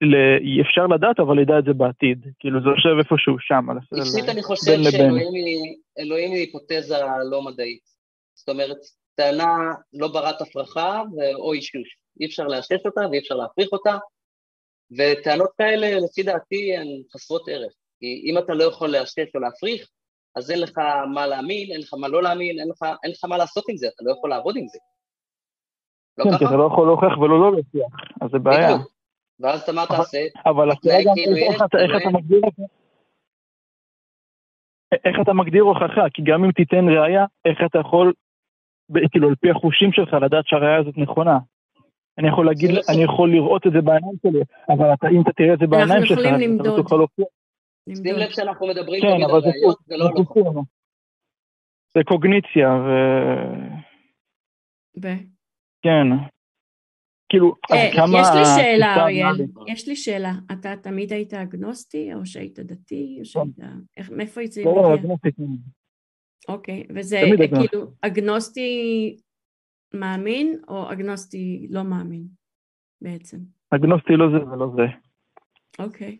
ל, אפשר לדעת אבל ידע את זה בעתיד, כאילו זה יושב איפשהו שם. אישית אני חושב שאלוהים היא היפותזה לא מדעית, זאת אומרת טענה לא ברת הפרחה או אישוש, אי אפשר לאשש אותה ואי אפשר להפריך אותה וטענות כאלה, לפי דעתי, הן חסרות ערך. כי אם אתה לא יכול לאשש או להפריך, אז אין לך מה להאמין, אין לך מה לא להאמין, אין לך, אין לך מה לעשות עם זה, אתה לא יכול לעבוד עם זה. לא כן, כי אתה לא יכול להוכיח ולא לא להוכיח, אז זה בעיה. ואז אתה מה תעשה? אבל השאלה גם כאילו איך אתה מגדיר את זה. איך אתה מגדיר הוכחה, כי גם אם תיתן ראייה, איך אתה יכול, כאילו, על פי החושים שלך, לדעת שהראייה הזאת נכונה. אני יכול להגיד, לא אני יכול לראות את זה בעיניים שלי, אבל אתה, אם אתה תראה את זה בעיניים שלך, אנחנו יכולים למדוד. שים לב שאנחנו מדברים כן, אבל זה זה לא נכון. זה קוגניציה ו... ו? כן. כאילו, אה, כמה... יש לי שאלה, אריאל, יש לי שאלה. אתה תמיד היית אגנוסטי, או שהיית דתי, או שהיית... איך, מאיפה יצא? לא, לא, אגנוסטי. כן. אוקיי, וזה כאילו, אגנוסטי מאמין או אגנוסטי לא מאמין בעצם? אגנוסטי לא זה ולא זה. אוקיי.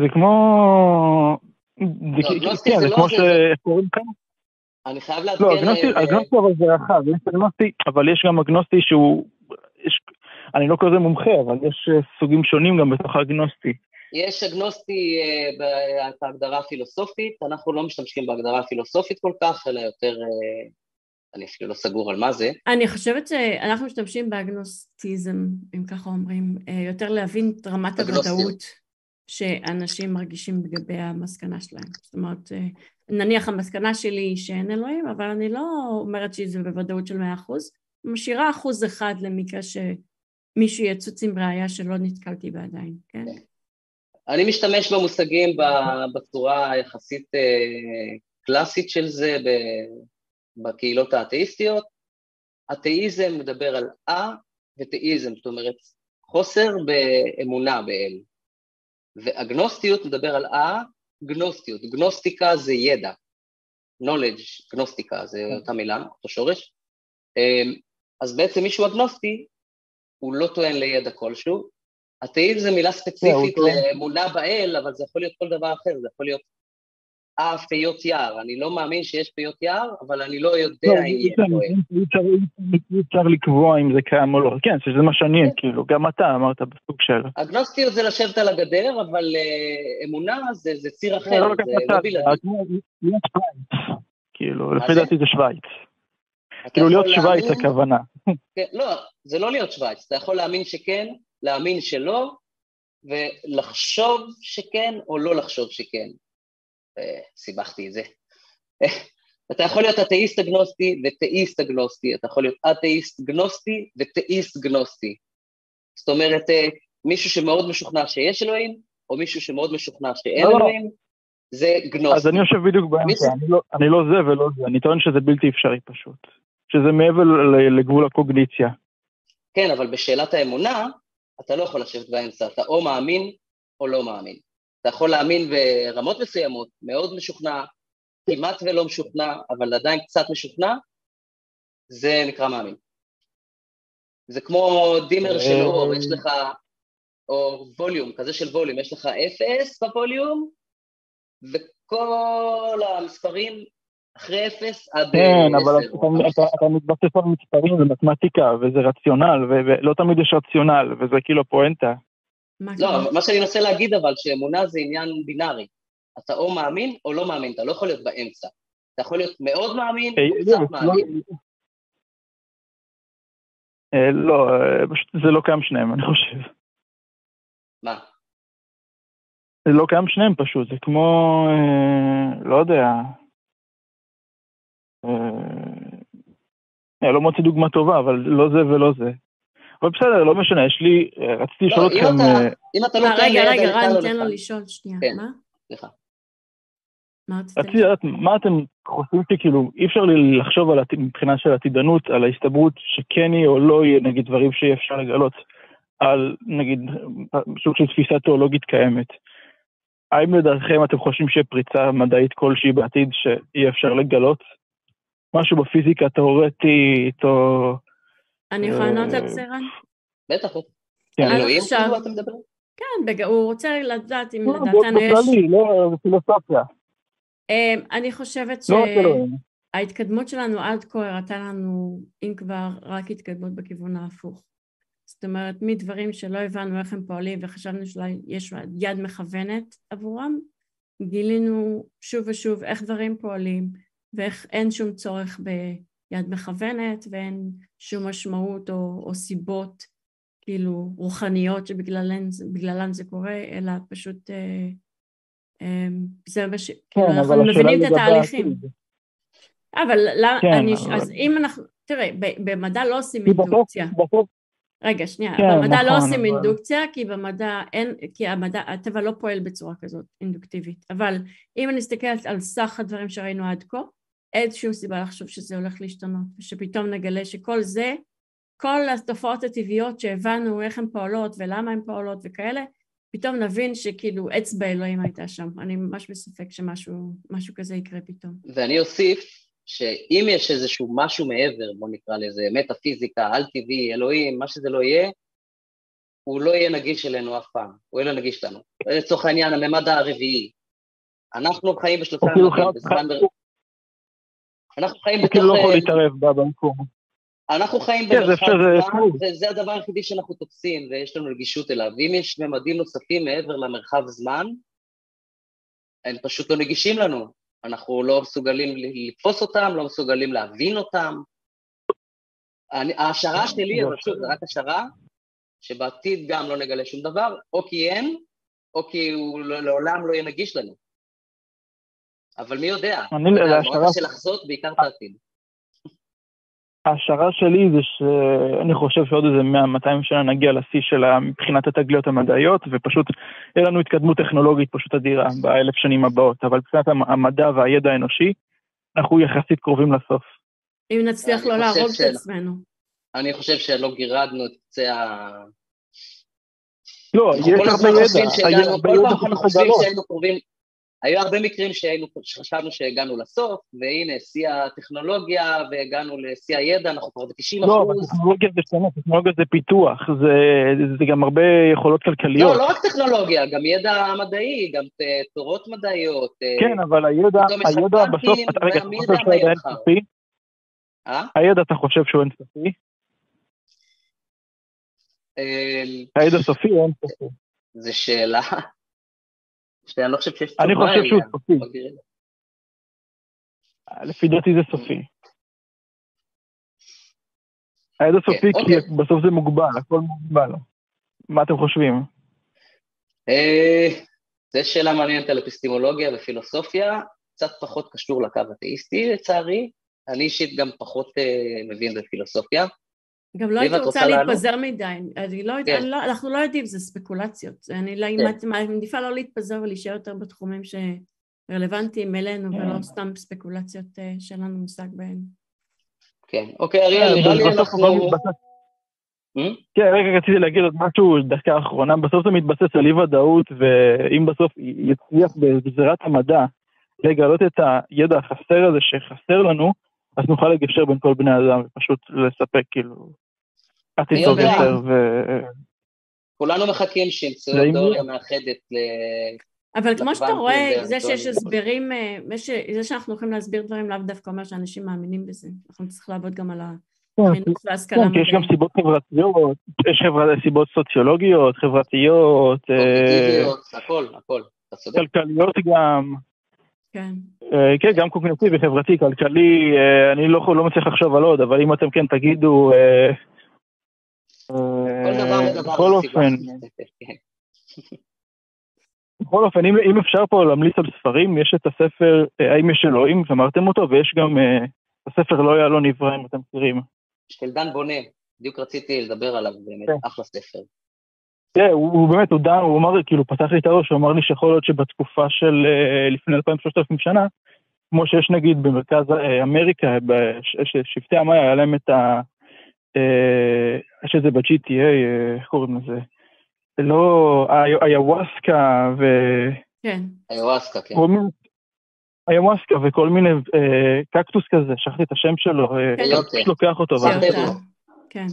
זה כמו... לא, כן, זה לא כמו שקוראים כאן. אני חייב לעדכן... לא, אגנוסטי, אה, אגנוסטי אבל זה רחב, יש אגנוסטי, אבל יש גם אגנוסטי שהוא... יש, אני לא כזה מומחה, אבל יש אה, סוגים שונים גם בתוך האגנוסטי. יש אגנוסטי אה, בהגדרה הפילוסופית, אנחנו לא משתמשים בהגדרה הפילוסופית כל כך, אלא יותר אני אפילו לא סגור על מה זה. אני חושבת שאנחנו משתמשים באגנוסטיזם, אם ככה אומרים, אה, יותר להבין את רמת הוודאות שאנשים מרגישים לגבי המסקנה שלהם. זאת אומרת, אה, נניח המסקנה שלי היא שאין אלוהים, אבל אני לא אומרת שזה בוודאות של מאה אחוז, משאירה אחוז אחד למקרה שמישהו יצוץ עם ראייה שלא נתקלתי בה עדיין, כן? כן. אני משתמש במושגים בצורה היחסית אה, קלאסית של זה, בקהילות האתאיסטיות, אתאיזם מדבר על א ותאיזם, זאת אומרת חוסר באמונה באל, ואגנוסטיות מדבר על א גנוסטיות, גנוסטיקה זה ידע, knowledge, גנוסטיקה זה אותה מילה, אותו שורש, אמ, אז בעצם מישהו אגנוסטי, הוא לא טוען לידע כלשהו, אתאיזם זה מילה ספציפית לאמונה באל, אבל זה יכול להיות כל דבר אחר, זה יכול להיות אה, פיות יער, אני לא מאמין שיש פיות יער, אבל אני לא יודע לא, אם יהיה פה. אי אפשר לקבוע אם זה קיים או לא, כן, שזה מה שאני, כן. כאילו, גם אתה אמרת בסוג של... אגנוסטיות זה לשבת על הגדר, אבל אה, אמונה זה ציר אחר, לא, זה לא בלעדי. כאילו, לפי דעתי זה שווייץ. כאילו להיות שווייץ הכוונה. כן, לא, זה לא להיות שווייץ, אתה יכול להאמין שכן, להאמין שלא, ולחשוב שכן או לא לחשוב שכן. סיבכתי את זה. אתה יכול להיות אתאיסט אגנוסטי ותאיסט אגנוסטי, אתה יכול להיות אתאיסט גנוסטי ותאיסט גנוסטי. זאת אומרת, אה, מישהו שמאוד משוכנע שיש אלוהים, או מישהו שמאוד משוכנע שאין לא, לא. אלוהים, זה גנוסטי. אז אני יושב בדיוק באמצע, אני, לא, אני לא זה ולא זה, אני טוען שזה בלתי אפשרי פשוט. שזה מעבר לגבול הקוגניציה. כן, אבל בשאלת האמונה, אתה לא יכול לשבת באמצע, אתה או מאמין או לא מאמין. אתה יכול להאמין ברמות מסוימות, מאוד משוכנע, כמעט ולא משוכנע, אבל עדיין קצת משוכנע, זה נקרא מאמין. זה כמו דימר של אור, יש לך, או ווליום, כזה של ווליום, יש לך אפס בווליום, וכל המספרים אחרי אפס עד כן, אה, אבל. אתה- מתבסס על מספרים ומתמטיקה, וזה רציונל, ולא תמיד יש רציונל, וזה כאילו הפואנטה. מה לא? אבל מה שאני מנסה להגיד אבל, שאמונה זה עניין בינארי. אתה או מאמין או לא מאמין, אתה לא יכול להיות באמצע. אתה יכול להיות מאוד מאמין אה, או לא, קצת לא- מאמין. אה, לא, אה, פשוט זה לא קיים שניהם, אני חושב. מה? זה לא קיים שניהם פשוט, זה כמו, אה, לא יודע, אה, אה, לא מוצא דוגמה טובה, אבל לא זה ולא זה. אבל בסדר, לא משנה, יש לי, אה, רציתי לשאול לא, אם אתכם, אה, אם אתה לא אה, רגע, רגע, רן, תן לו. לשאול שנייה. כן. מה? סליחה. רציתי לשאול? לדעת, מה אתם חושבים שכאילו, אי אפשר לי לחשוב על, מבחינה של עתידנות, על ההסתברות שכן יהיה או לא יהיה, נגיד, דברים שאי אפשר לגלות, על, נגיד, סוג של תפיסה תיאולוגית קיימת. האם לדעתכם אתם חושבים שיהיה פריצה מדעית כלשהי בעתיד שאי אפשר לגלות? משהו בפיזיקה התיאורטית, או... אני יכולה לענות על זה, רן? בטח, כן, אלוהים עכשיו- כאילו אתה מדבר? כן, הוא רוצה לדעת אם לא, לדעתנו יש... לא, זה פילוסופיה. אמ, אני חושבת לא. שההתקדמות שלנו עד כה הראתה לנו, אם כבר, רק התקדמות בכיוון ההפוך. זאת אומרת, מדברים שלא הבנו איך הם פועלים וחשבנו שאולי יש יד מכוונת עבורם, גילינו שוב ושוב איך דברים פועלים ואיך אין שום צורך ביד מכוונת ואין שום משמעות או, או סיבות כאילו רוחניות שבגללן זה- קורה, אלא פשוט אה, אה, זה מה ש... כאילו כן, אנחנו אבל השאלה מבינים את התהליכים. אבל למה, כן, אני, אבל- אז אם אנחנו, תראה, במדע לא עושים אינדוקציה. רגע, שנייה, כן, במדע לא נכון, עושים אבל- אינדוקציה, כי במדע אין, כי המדע, הטבע לא פועל בצורה כזאת אינדוקטיבית. אבל אם אני מסתכלת על סך הדברים שראינו עד כה, אין שום סיבה לחשוב שזה הולך להשתנות, ושפתאום נגלה שכל זה, כל התופעות הטבעיות שהבנו איך הן פועלות ולמה הן פועלות וכאלה, פתאום נבין שכאילו אצבע אלוהים הייתה שם. אני ממש בספק שמשהו משהו כזה יקרה פתאום. ואני אוסיף שאם יש איזשהו משהו מעבר, בוא נקרא לזה מטאפיזיקה, על-טבעי, אלוהים, מה שזה לא יהיה, הוא לא יהיה נגיש אלינו אף פעם, הוא יהיה לא נגיש לנו. לצורך העניין, הממד הרביעי. אנחנו חיים בשלושה הוא כאילו בזמן... אנחנו חיים הוא כאילו לא בתוך... יכול אה, להתערב בה במקום. אנחנו חיים במרחב זמן. וזה הדבר היחידי שאנחנו תופסים, ויש לנו רגישות אליו. ואם יש ממדים נוספים מעבר למרחב זמן, הם פשוט לא נגישים לנו. אנחנו לא מסוגלים לתפוס אותם, לא מסוגלים להבין אותם. ההשערה שלי, אבל שוב, זו רק השערה, שבעתיד גם לא נגלה שום דבר, או כי אין, או כי הוא לא- לעולם לא יהיה נגיש לנו. אבל מי יודע? אני- אתה יודע, זה נורא השערה- קשה לחזות בעיקר את העתיד. ההשערה שלי זה שאני חושב שעוד איזה 100-200 שנה נגיע לשיא שלה מבחינת התגליות המדעיות, ופשוט יהיה לנו התקדמות טכנולוגית פשוט אדירה באלף שנים הבאות, אבל מבחינת המ- המדע והידע האנושי, אנחנו יחסית קרובים לסוף. אם נצליח לא להרוג את עצמנו. אני חושב שלא גירדנו את קצה ה... לא, יש הרבה ידע, כל פעם אנחנו חושבים. שהיינו קרובים, היו הרבה מקרים שהיינו, שחשבנו שהגענו לסוף, והנה, שיא הטכנולוגיה, והגענו לשיא הידע, אנחנו כבר ב-90 לא, אבל אחוז. טכנולוגיה זה שונה, טכנולוגיה זה פיתוח, זה, זה גם הרבה יכולות כלכליות. לא, לא רק טכנולוגיה, גם ידע מדעי, גם ת- תורות מדעיות. אה, כן, אבל הידע, הידע בסוף, אתה- רגע, אתה חושב שהידע. אינסופי? אה? הידע אתה חושב שהוא אינסופי? אה, הידע סופי או אינסופי? זו שאלה, שאני לא חושב שיש תשובה אני חושב שהוא. סופי. את זה. לפי דעתי זה סופי. הידע סופי כי אוקיי. בסוף זה מוגבל, הכל מוגבל. מה אתם חושבים? אה, זו שאלה מעניינת על אפיסטימולוגיה ופילוסופיה, קצת פחות קשור לקו אתאיסטי לצערי. אני אישית גם פחות אה, מבין בפילוסופיה. גם לא הייתי רוצה? להתפזר מדי, אני לא, יודעת- כן. לא, אנחנו לא יודעים, זה ספקולציות. אני לא, כן. מעדיפה לא להתפזר ולהישאר יותר בתחומים שרלוונטיים אלינו, כן. ולא סתם ספקולציות אה, שאין לנו מושג בהן. כן, אוקיי, אריאל, נראה לי אנחנו... Hmm? כן, רגע, רציתי להגיד עוד משהו דקה אחרונה, בסוף זה מתבסס על אי ודאות, ואם בסוף יצליח בגזירת המדע לגלות את הידע החסר הזה שחסר לנו, אז נוכל לגשר בין כל בני אדם, ופשוט לספק כאילו עתיד טוב? יותר, ו... כולנו מחכים שימצאו אם תיאוריה. מאחדת ל... אבל כמו שאתה רואה, זה שיש. הסברים, אה, זה שאנחנו יכולים להסביר דברים לאו דווקא אומר שאנשים מאמינים בזה. אנחנו צריכים לעבוד גם על החינוך וההשכלה כן, כי יש גם. סיבות חברתיות, יש חברה- סיבות סוציולוגיות, חברתיות, אה, הכל, הכל, אתה צודק. כלכליות גם. כן. אה, כן, גם קוגניטיבי, חברתי, כלכלי, אני לא לא מצליח לחשוב על עוד, אבל אם אתם כן תגידו... אה, כל דבר ודבר בכל. אופן, כן. בכל אופן, אם, אם אפשר פה להמליץ על ספרים, יש את הספר אה, האם יש אלוהים, אמרתם אותו, ויש גם אה, הספר לא לא נברא, אם אתם מכירים. של דן בונה, בדיוק רציתי לדבר עליו, באמת, כן. אחלה ספר. תראה, הוא, הוא באמת, הוא דן, הוא אמר, כאילו, פתח לי את הראש, הוא אמר לי שיכול להיות שבתקופה של אה, לפני 2,000-3,000 שנה, כמו שיש נגיד במרכז אמריקה, בשבטי המאיה, היה להם את ה... אה, יש את זה ב-GTA, אה, איך קוראים לזה? לא, הי- היוואסקה ו... כן. איוואסקה, כן. היוואסקה וכל מיני אה, קקטוס כזה, שכחתי את השם שלו, כן. פשוט לוקח אותו, זה. כן.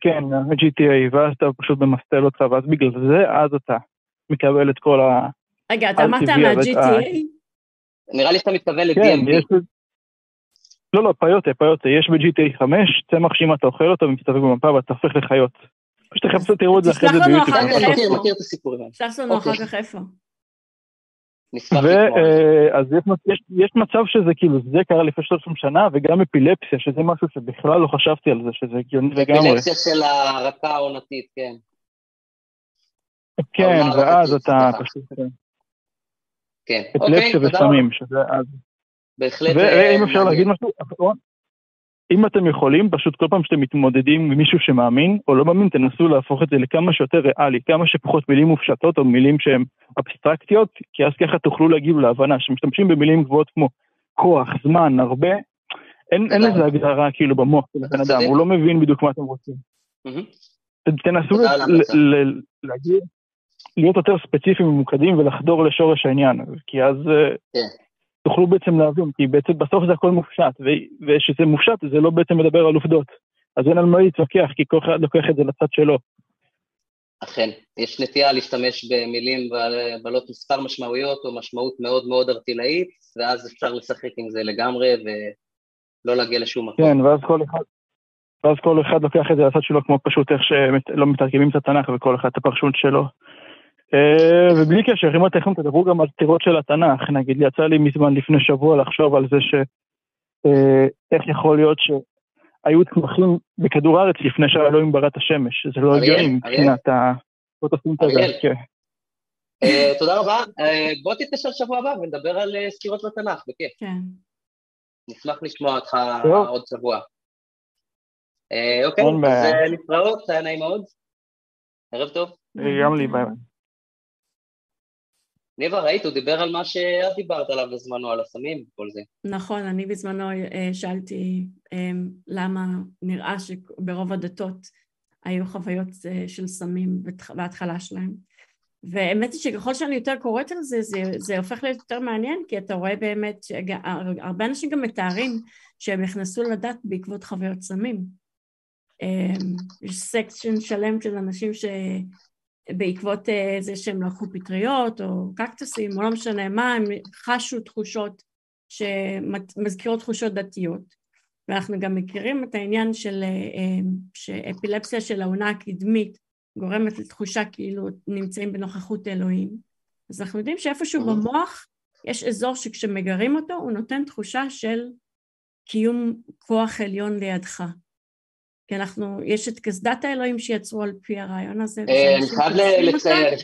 כן, GTA, ואז אתה פשוט ממסטל אותך, ואז בגלל זה, אז אתה מקבל את כל ה... רגע, אתה אמרת מה-GTA? נראה לי שאתה מתכוון כן, ל-DMP. יש... לא, לא, פיוטה, פיוטה, יש ב-GTA 5, צמח שאם אתה אוכל אותו ומסתובב במפה ואתה הופך לחיות. פשוט תחפשו, תראו את זה אחרי זה תשלח ביוטיוב. אחר כן, כך כן, מכיר, איפה? מכיר את הסיפורים האלה. שלח לנו אוקיי. אחר כך איפה. זה. ואז יש, יש, יש מצב שזה כאילו, זה קרה לפני 30 שנה, וגם אפילפסיה, שזה משהו שבכלל לא חשבתי על זה, שזה הגיוני לגמרי. אפילפסיה של ההרקה העונתית, כן. כן, ואז אתה. פשוט... כן. אוקיי, אפילפסיה תודה רבה. וסמים, שזה אז. בהחלט. ואם אה, אפשר להגיד משהו אחרון, אם אתם יכולים, פשוט כל פעם שאתם מתמודדים עם מישהו שמאמין או לא מאמין, תנסו להפוך את זה לכמה שיותר ריאלי, כמה שפחות מילים מופשטות או מילים שהן אבסטרקטיות, כי אז ככה תוכלו להגיב להבנה, שמשתמשים במילים גבוהות כמו כוח, זמן, הרבה, אין, אין לזה הגדרה כאילו במוח של הבן אדם. הוא לא מבין בדיוק מה אתם רוצים. תנסו להגיד, להיות יותר ספציפיים וממוקדים ולחדור לשורש העניין, כי אז אה, כן. תוכלו בעצם להבין, כי בעצם בסוף זה הכל מופשט, וכשזה מופשט זה לא בעצם מדבר על עובדות, אז אין על מה להתווכח, כי כל אחד לוקח את זה לצד שלו. אכן, יש נטייה להשתמש במילים בעל- בעלות מספר משמעויות או משמעות מאוד מאוד ארטילאית, ואז אפשר לשחק עם זה לגמרי ולא להגיע לשום מקום. כן, ואז כל אחד... ואז כל אחד לוקח את זה לצד שלו כמו פשוט איך שלא מתרגמים את התנ"ך וכל אחד את הפרשנות שלו. אה, ובלי קשר, אם אתם תדברו גם על סתירות של התנ"ך, נגיד יצא לי מזמן לפני שבוע לחשוב על זה ש... אה, איך יכול להיות שהיו צמחים בכדור הארץ לפני שהאלוהים ברא את השמש, זה לא הגיוני. מבחינת ה... בוא תשים את אריאל. זה, כן. אה, תודה רבה, בוא תתקשר שבוע הבא ונדבר על סקירות בתנ"ך, בכיף. כן. נשמח לשמוע אותך. עוד שבוע. אוקיי, אז להתראות, היה נעים מאוד. ערב טוב. גם לי, ביי. ניבה, ראית, הוא דיבר על מה שאת דיברת עליו בזמנו, על הסמים וכל זה. נכון, אני בזמנו אה, שאלתי אה, למה נראה שברוב הדתות היו חוויות אה, של סמים בהתחלה שלהם. והאמת היא שככל שאני יותר קוראת על זה, זה, זה הופך להיות יותר מעניין, כי אתה רואה באמת שהרבה אנשים גם מתארים שהם נכנסו לדת בעקבות חוויות סמים. יש סקשן שלם של אנשים שבעקבות אה, זה שהם לקחו פטריות או קקטוסים, או לא משנה מה, הם חשו תחושות שמזכירות תחושות דתיות. ואנחנו גם מכירים את העניין של אה, אה, שאפילפסיה של העונה הקדמית גורמת לתחושה כאילו נמצאים בנוכחות אלוהים. אז אנחנו יודעים שאיפשהו. במוח יש אזור שכשמגרים אותו הוא נותן תחושה של קיום כוח עליון לידך. כי אנחנו, יש את קסדת האלוהים שיצרו על פי הרעיון הזה. אה, אני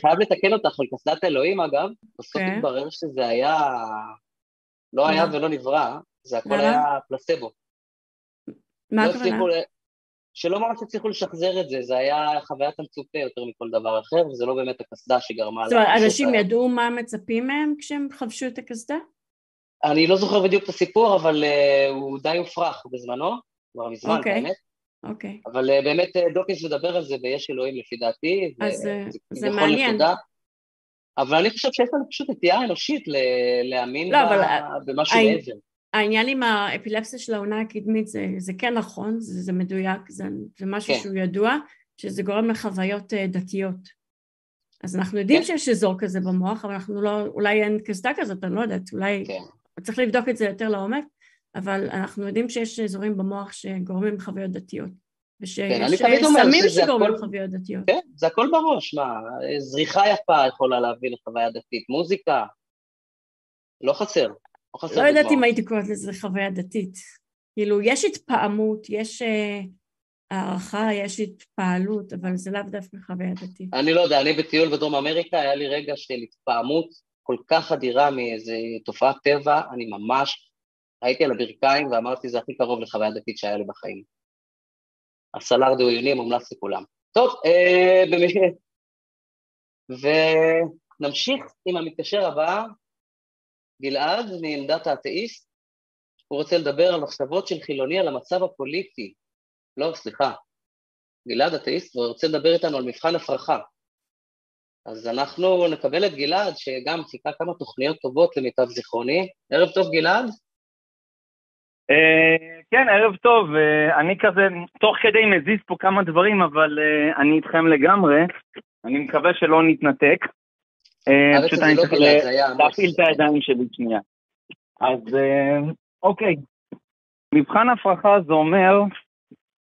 חייב לתקן אותך על קסדת אלוהים, אגב. בסוף כן. התברר שזה היה... לא היה? ולא נברא, זה הכל? היה פלסבו. מה לא הכוונה? שלא ממש הצליחו לשחזר את זה, זה היה חוויית המצופה יותר מכל דבר אחר, וזה לא באמת הקסדה שגרמה זאת אומרת, אנשים. ידעו מה מצפים מהם כשהם חבשו את הקסדה? אני לא זוכר בדיוק את הסיפור, אבל אה, הוא די הופרך בזמנו, כבר מזמן, אוקיי. באמת. אוקיי. אבל אה, באמת אה, דוקינס מדבר על זה ביש אלוהים לפי דעתי. אז, אה, זה כביכול מעניין. נקודה. אבל אני חושב שיש לנו פשוט נטייה אנושית ל- להאמין לא, ב- במשהו מעבר. העניין עם האפילפסיה של העונה הקדמית זה, זה כן נכון, זה, זה מדויק, זה, זה משהו כן. שהוא ידוע, שזה גורם לחוויות דתיות. אז אנחנו יודעים כן. שיש אזור כזה במוח, אבל אנחנו לא, אולי אין קסדה כזאת, אני לא יודעת, אולי כן. צריך לבדוק את זה יותר לעומק, אבל אנחנו יודעים שיש אזורים במוח שגורמים לחוויות דתיות. כן, ושיש אומר סמים שגורמים הכל- לחוויות דתיות. כן, זה הכל בראש, מה, זריחה יפה יכולה להביא לחוויה דתית, מוזיקה, לא חסר, לא חסר לא יודעת. אם הייתי קוראת לזה חוויה דתית. כאילו, יש התפעמות, יש אה, הערכה, יש התפעלות, אבל זה לאו דווקא חוויה דתית. אני לא יודע, אני בטיול בדרום אמריקה, היה לי רגע של התפעמות כל כך אדירה מאיזה תופעת טבע, אני ממש הייתי על הברכיים ואמרתי, זה הכי קרוב לחוויה דתית שהיה לי בחיים. הסלאר דאויוני מומלץ לכולם. טוב, אה, במקרה... ונמשיך עם המתקשר הבא, גלעד מעמדת האתאיסט, הוא רוצה לדבר על מחשבות של חילוני על המצב הפוליטי. לא, סליחה, גלעד אתאיסט, והוא רוצה לדבר איתנו על מבחן הפרחה. אז אנחנו נקבל את גלעד, שגם חיכה כמה תוכניות טובות למיטב זיכרוני. ערב טוב, גלעד. אה, כן, ערב טוב. אה, אני כזה, תוך כדי מזיז פה כמה דברים, אבל אה, אני איתכם לגמרי. אני מקווה שלא נתנתק. פשוט אני לא צריך. להפעיל את הידיים שלי שנייה. אז אוקיי. מבחן הפרחה זה אומר,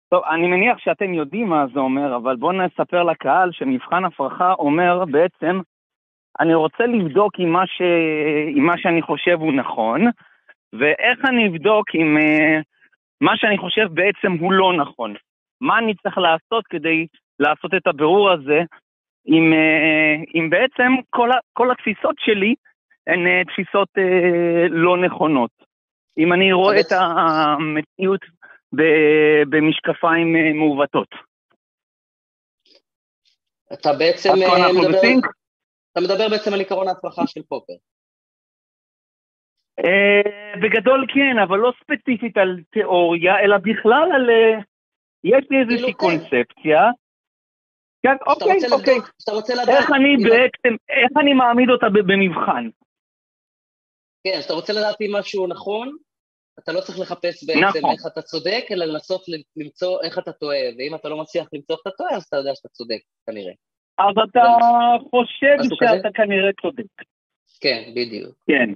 טוב, אני מניח שאתם יודעים מה זה אומר, אבל בואו נספר לקהל שמבחן הפרחה אומר בעצם, אני רוצה לבדוק אם מה, ש... אם מה שאני חושב הוא נכון, ואיך אני אבדוק אם אה, מה שאני חושב בעצם הוא לא נכון. מה אני צריך לעשות כדי לעשות את הבירור הזה, אם, אה, אם בעצם כל, ה... כל התפיסות שלי הן אה, תפיסות אה, לא נכונות. אם אני רואה את המציאות במשקפיים אה, מעוותות. אתה בעצם מדבר? אתה מדבר בעצם על עקרון ההפרחה של פופר. אה, בגדול כן, אבל לא ספציפית על תיאוריה, אלא בכלל על... אה, יש לי איזושהי כאילו, כן. קונספציה. כן, אוקיי, אוקיי. איך אני אם- בעצם, איך אני מעמיד אותה במבחן? כן, שאתה רוצה לדעת אם משהו נכון, אתה לא צריך לחפש בעצם נכון. איך אתה צודק, אלא לנסות למצוא איך אתה טועה, ואם אתה לא מצליח למצוא איך אתה טועה, אז אתה יודע שאתה צודק, כנראה. אז אתה חושב שאתה? כנראה צודק. כן, בדיוק. כן.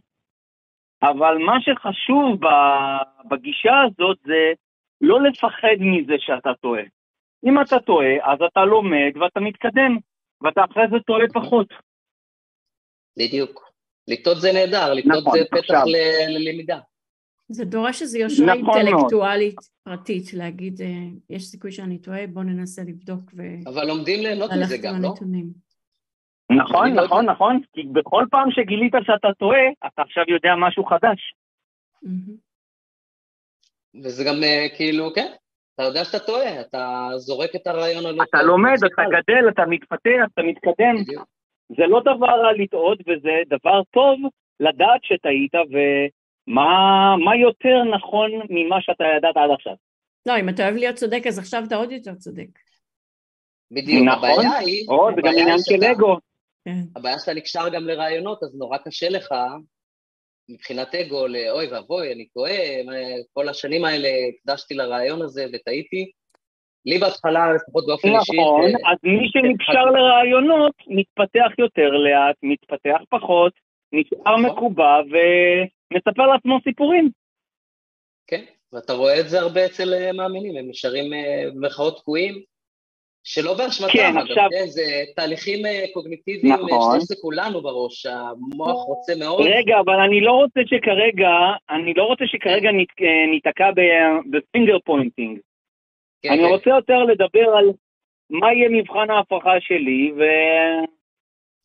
אבל מה שחשוב בגישה הזאת זה לא לפחד מזה שאתה טועה. אם אתה טועה, אז אתה לומד ואתה מתקדם, ואתה אחרי זה טועה פחות. בדיוק. לטעות זה נהדר, לטעות נכון, זה פתח עכשיו. ל- ללמידה. זה דורש איזו יושרה נכון מאוד. אינטלקטואלית פרטית, להגיד, אה, יש סיכוי שאני טועה, בוא ננסה לבדוק אבל לומדים ליהנות מזה גם, לא? נכון, נכון. נכון, כי בכל פעם שגילית שאתה טועה, אתה עכשיו יודע משהו חדש. מהמם. וזה גם אה, כאילו, כן, אתה יודע שאתה טועה, אתה זורק את הרעיון הלא אתה לומד, אתה. גדל, אתה מתפתח, אתה מתקדם. זה לא דבר רע לטעות, וזה דבר טוב לדעת שטעית, ומה מה יותר נכון ממה שאתה ידעת עד עכשיו. לא, אם אתה אוהב להיות צודק, אז עכשיו אתה עוד יותר צודק. בדיוק, נכון. הבעיה היא, או, זה גם עניין של אגו. כן. הבעיה שאתה נקשר גם לרעיונות, אז נורא קשה לך, מבחינת אגו, לאוי ואבוי, אני טועה, כל השנים האלה הקדשתי לרעיון הזה וטעיתי. לי בהתחלה, לפחות באופן אישי, נכון, אז מי שנקשר לרעיונות מתפתח יותר לאט, מתפתח פחות, נשאר נכון. מקובע ומספר לעצמו סיפורים. כן, ואתה רואה את זה הרבה אצל אה, מאמינים, הם נשארים אה, במרכאות תקועים, שלא באשמתם, כן, אגב, עכשיו- כן, זה תהליכים אה, קוגניטיביים, אה, נכון. שיש לכולנו בראש, המוח רוצה מאוד, רגע, אבל אני לא רוצה שכרגע, אני לא רוצה שכרגע נת- אה, ניתקע ב- ב finger pointing. כן, אני כן, רוצה יותר לדבר על מה יהיה מבחן ההפרכה שלי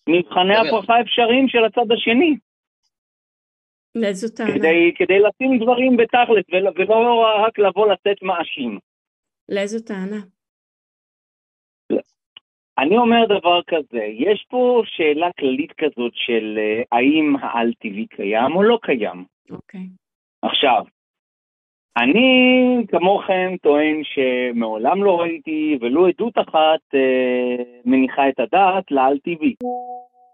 ומבחני. הפרכה אפשריים של הצד השני, לאיזו טענה? כדי, כדי לשים דברים בתכלס ולא רק לבוא לתת מאשים. לאיזו טענה? אני אומר דבר כזה, יש פה שאלה כללית כזאת של אה, האם העל-טבעי קיים או לא קיים. אוקיי. עכשיו, אני כמוכם טוען שמעולם לא ראיתי ולו עדות אחת אה, מניחה את הדעת לעל-טבעי.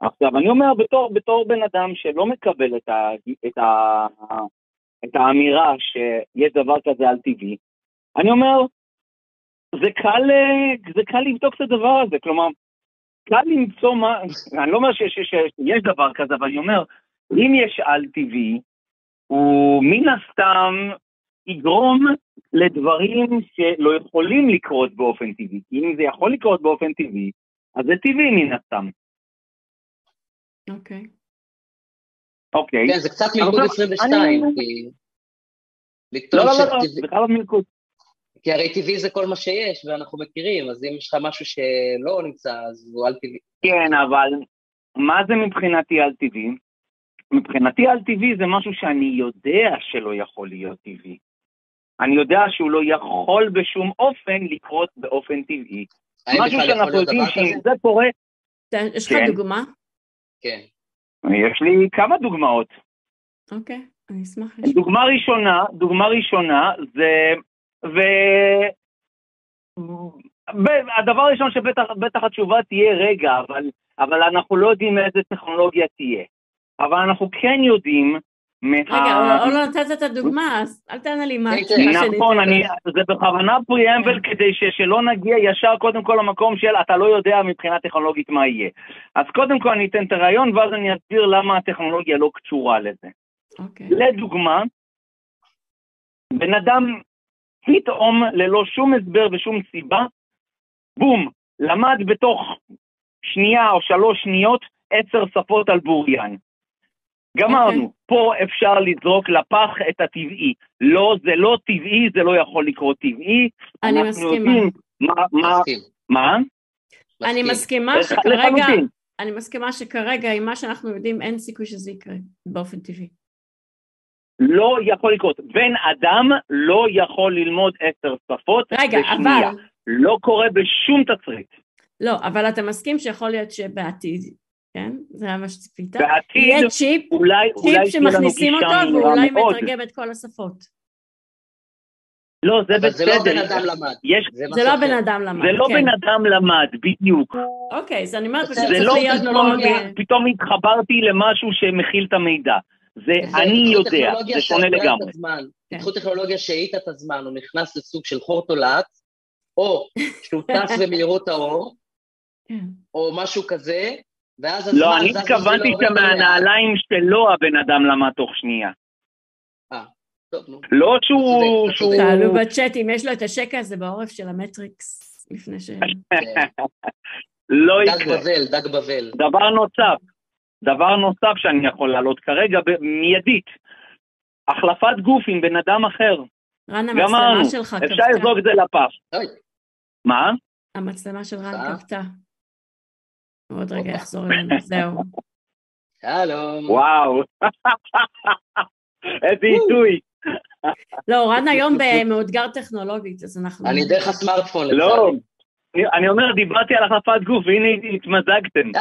עכשיו, אני אומר בתור, בתור בן אדם שלא מקבל את, ה, את, ה, את האמירה שיש דבר כזה על-טבעי, אני אומר, זה קל, אה, זה קל לבדוק את הדבר הזה, כלומר, קל למצוא מה, אני לא אומר שיש דבר כזה, אבל אני אומר, אם יש על-טבעי, הוא מן הסתם יגרום לדברים שלא יכולים לקרות באופן טבעי. כי אם זה יכול לקרות באופן טבעי, אז זה טבעי מן הסתם. אוקיי. אוקיי. כן, זה קצת מלכוד 22, כי... לא, לא, לא, זה בכלל לא מלכוד. כי הרי טבעי זה כל מה שיש, ואנחנו מכירים, אז אם יש לך משהו שלא נמצא, אז הוא על טבעי. כן, אבל מה זה מבחינתי על טבעי? מבחינתי על טבעי זה משהו שאני יודע שלא יכול להיות טבעי. אני יודע שהוא לא יכול בשום אופן לקרות באופן טבעי. משהו שאנחנו יודעים שאם זה קורה... יש לך כן. דוגמה? כן. יש לי כמה דוגמאות. אוקיי, אני אשמח לשמוע. דוגמה ראשונה, דוגמה ראשונה זה, ו... ב- הדבר הראשון שבטח בטח התשובה תהיה רגע, אבל, אבל אנחנו לא יודעים איזה טכנולוגיה תהיה. אבל אנחנו כן יודעים מה... רגע, אבל עוד לא נתת את הדוגמה, אז אל תענה לי מה כן, התשובה כן. שלי. נכון, אני, זה בכוונה פריאמבל כדי ש, שלא נגיע ישר קודם כל למקום של אתה לא יודע מבחינה טכנולוגית מה יהיה. אז קודם כל אני אתן את הרעיון ואז אני אסביר למה הטכנולוגיה לא קשורה לזה. אוקיי. לדוגמה, בן אדם פתאום ללא שום הסבר ושום סיבה, בום, למד בתוך שנייה או שלוש שניות עשר שפות על בוריין. גמרנו, אוקיי. פה אפשר לזרוק לפח את הטבעי. לא, זה לא טבעי, זה לא יכול לקרות טבעי. אני מסכימה. יודעים מה, מה, מסכים. מה? אני מסכים. מסכימה שכרגע, לחלוטין. אני מסכימה שכרגע עם מה שאנחנו יודעים אין סיכוי שזה יקרה באופן טבעי. לא יכול לקרות. בן אדם לא יכול ללמוד עשר שפות רגע, בשנייה. אבל, לא קורה בשום תסריט. לא, אבל אתה מסכים שיכול להיות שבעתיד, כן? זה היה מה שציפית. בעתיד יהיה צ'יפ, אולי, צ'יפ אולי שמכניסים אותו ואולי מאוד. מתרגם את כל השפות. לא, זה אבל זה לא בסדר. בן אדם למד. יש, זה זה לא. בן אדם למד, זה לא כן. בן אדם למד, בדיוק. אוקיי, אז אני אומרת זה פשוט זה צריך לא להיות פתאום, מאוד... פתאום התחברתי למשהו שמכיל את המידע. זה אני יודע, זה שונה לגמרי. הזמן. כן. פיתחו טכנולוגיה שהאיטה את הזמן, הוא נכנס לסוג של חור תולעת, או שהוא טס במהירות האור, כן. או משהו כזה, ואז הזמן לא, אני התכוונתי. שמהנעליים שלו הבן אדם למד תוך שנייה. נו. לא שהוא... תעלו בצ'אט אם יש לו את השקע הזה בעורף של המטריקס, לפני ש... לא דג יקרה. בבל, דג בבל. דבר נוסף, דבר נוסף שאני יכול להעלות כרגע מיידית, החלפת גוף עם בן אדם אחר. רן, המצלמה שלך אפשר כבתה. לזרוק את זה לפח. מה? המצלמה של רן אה? כבתה. עוד רגע. יחזור אלינו, זהו. שלום. וואו. איזה עיתוי. לא, רן היום במאותגר טכנולוגית, אז אנחנו... אני דרך הסמארטפון לא. אני- אני אומר, דיברתי על החלפת גוף, והנה התמזגתם.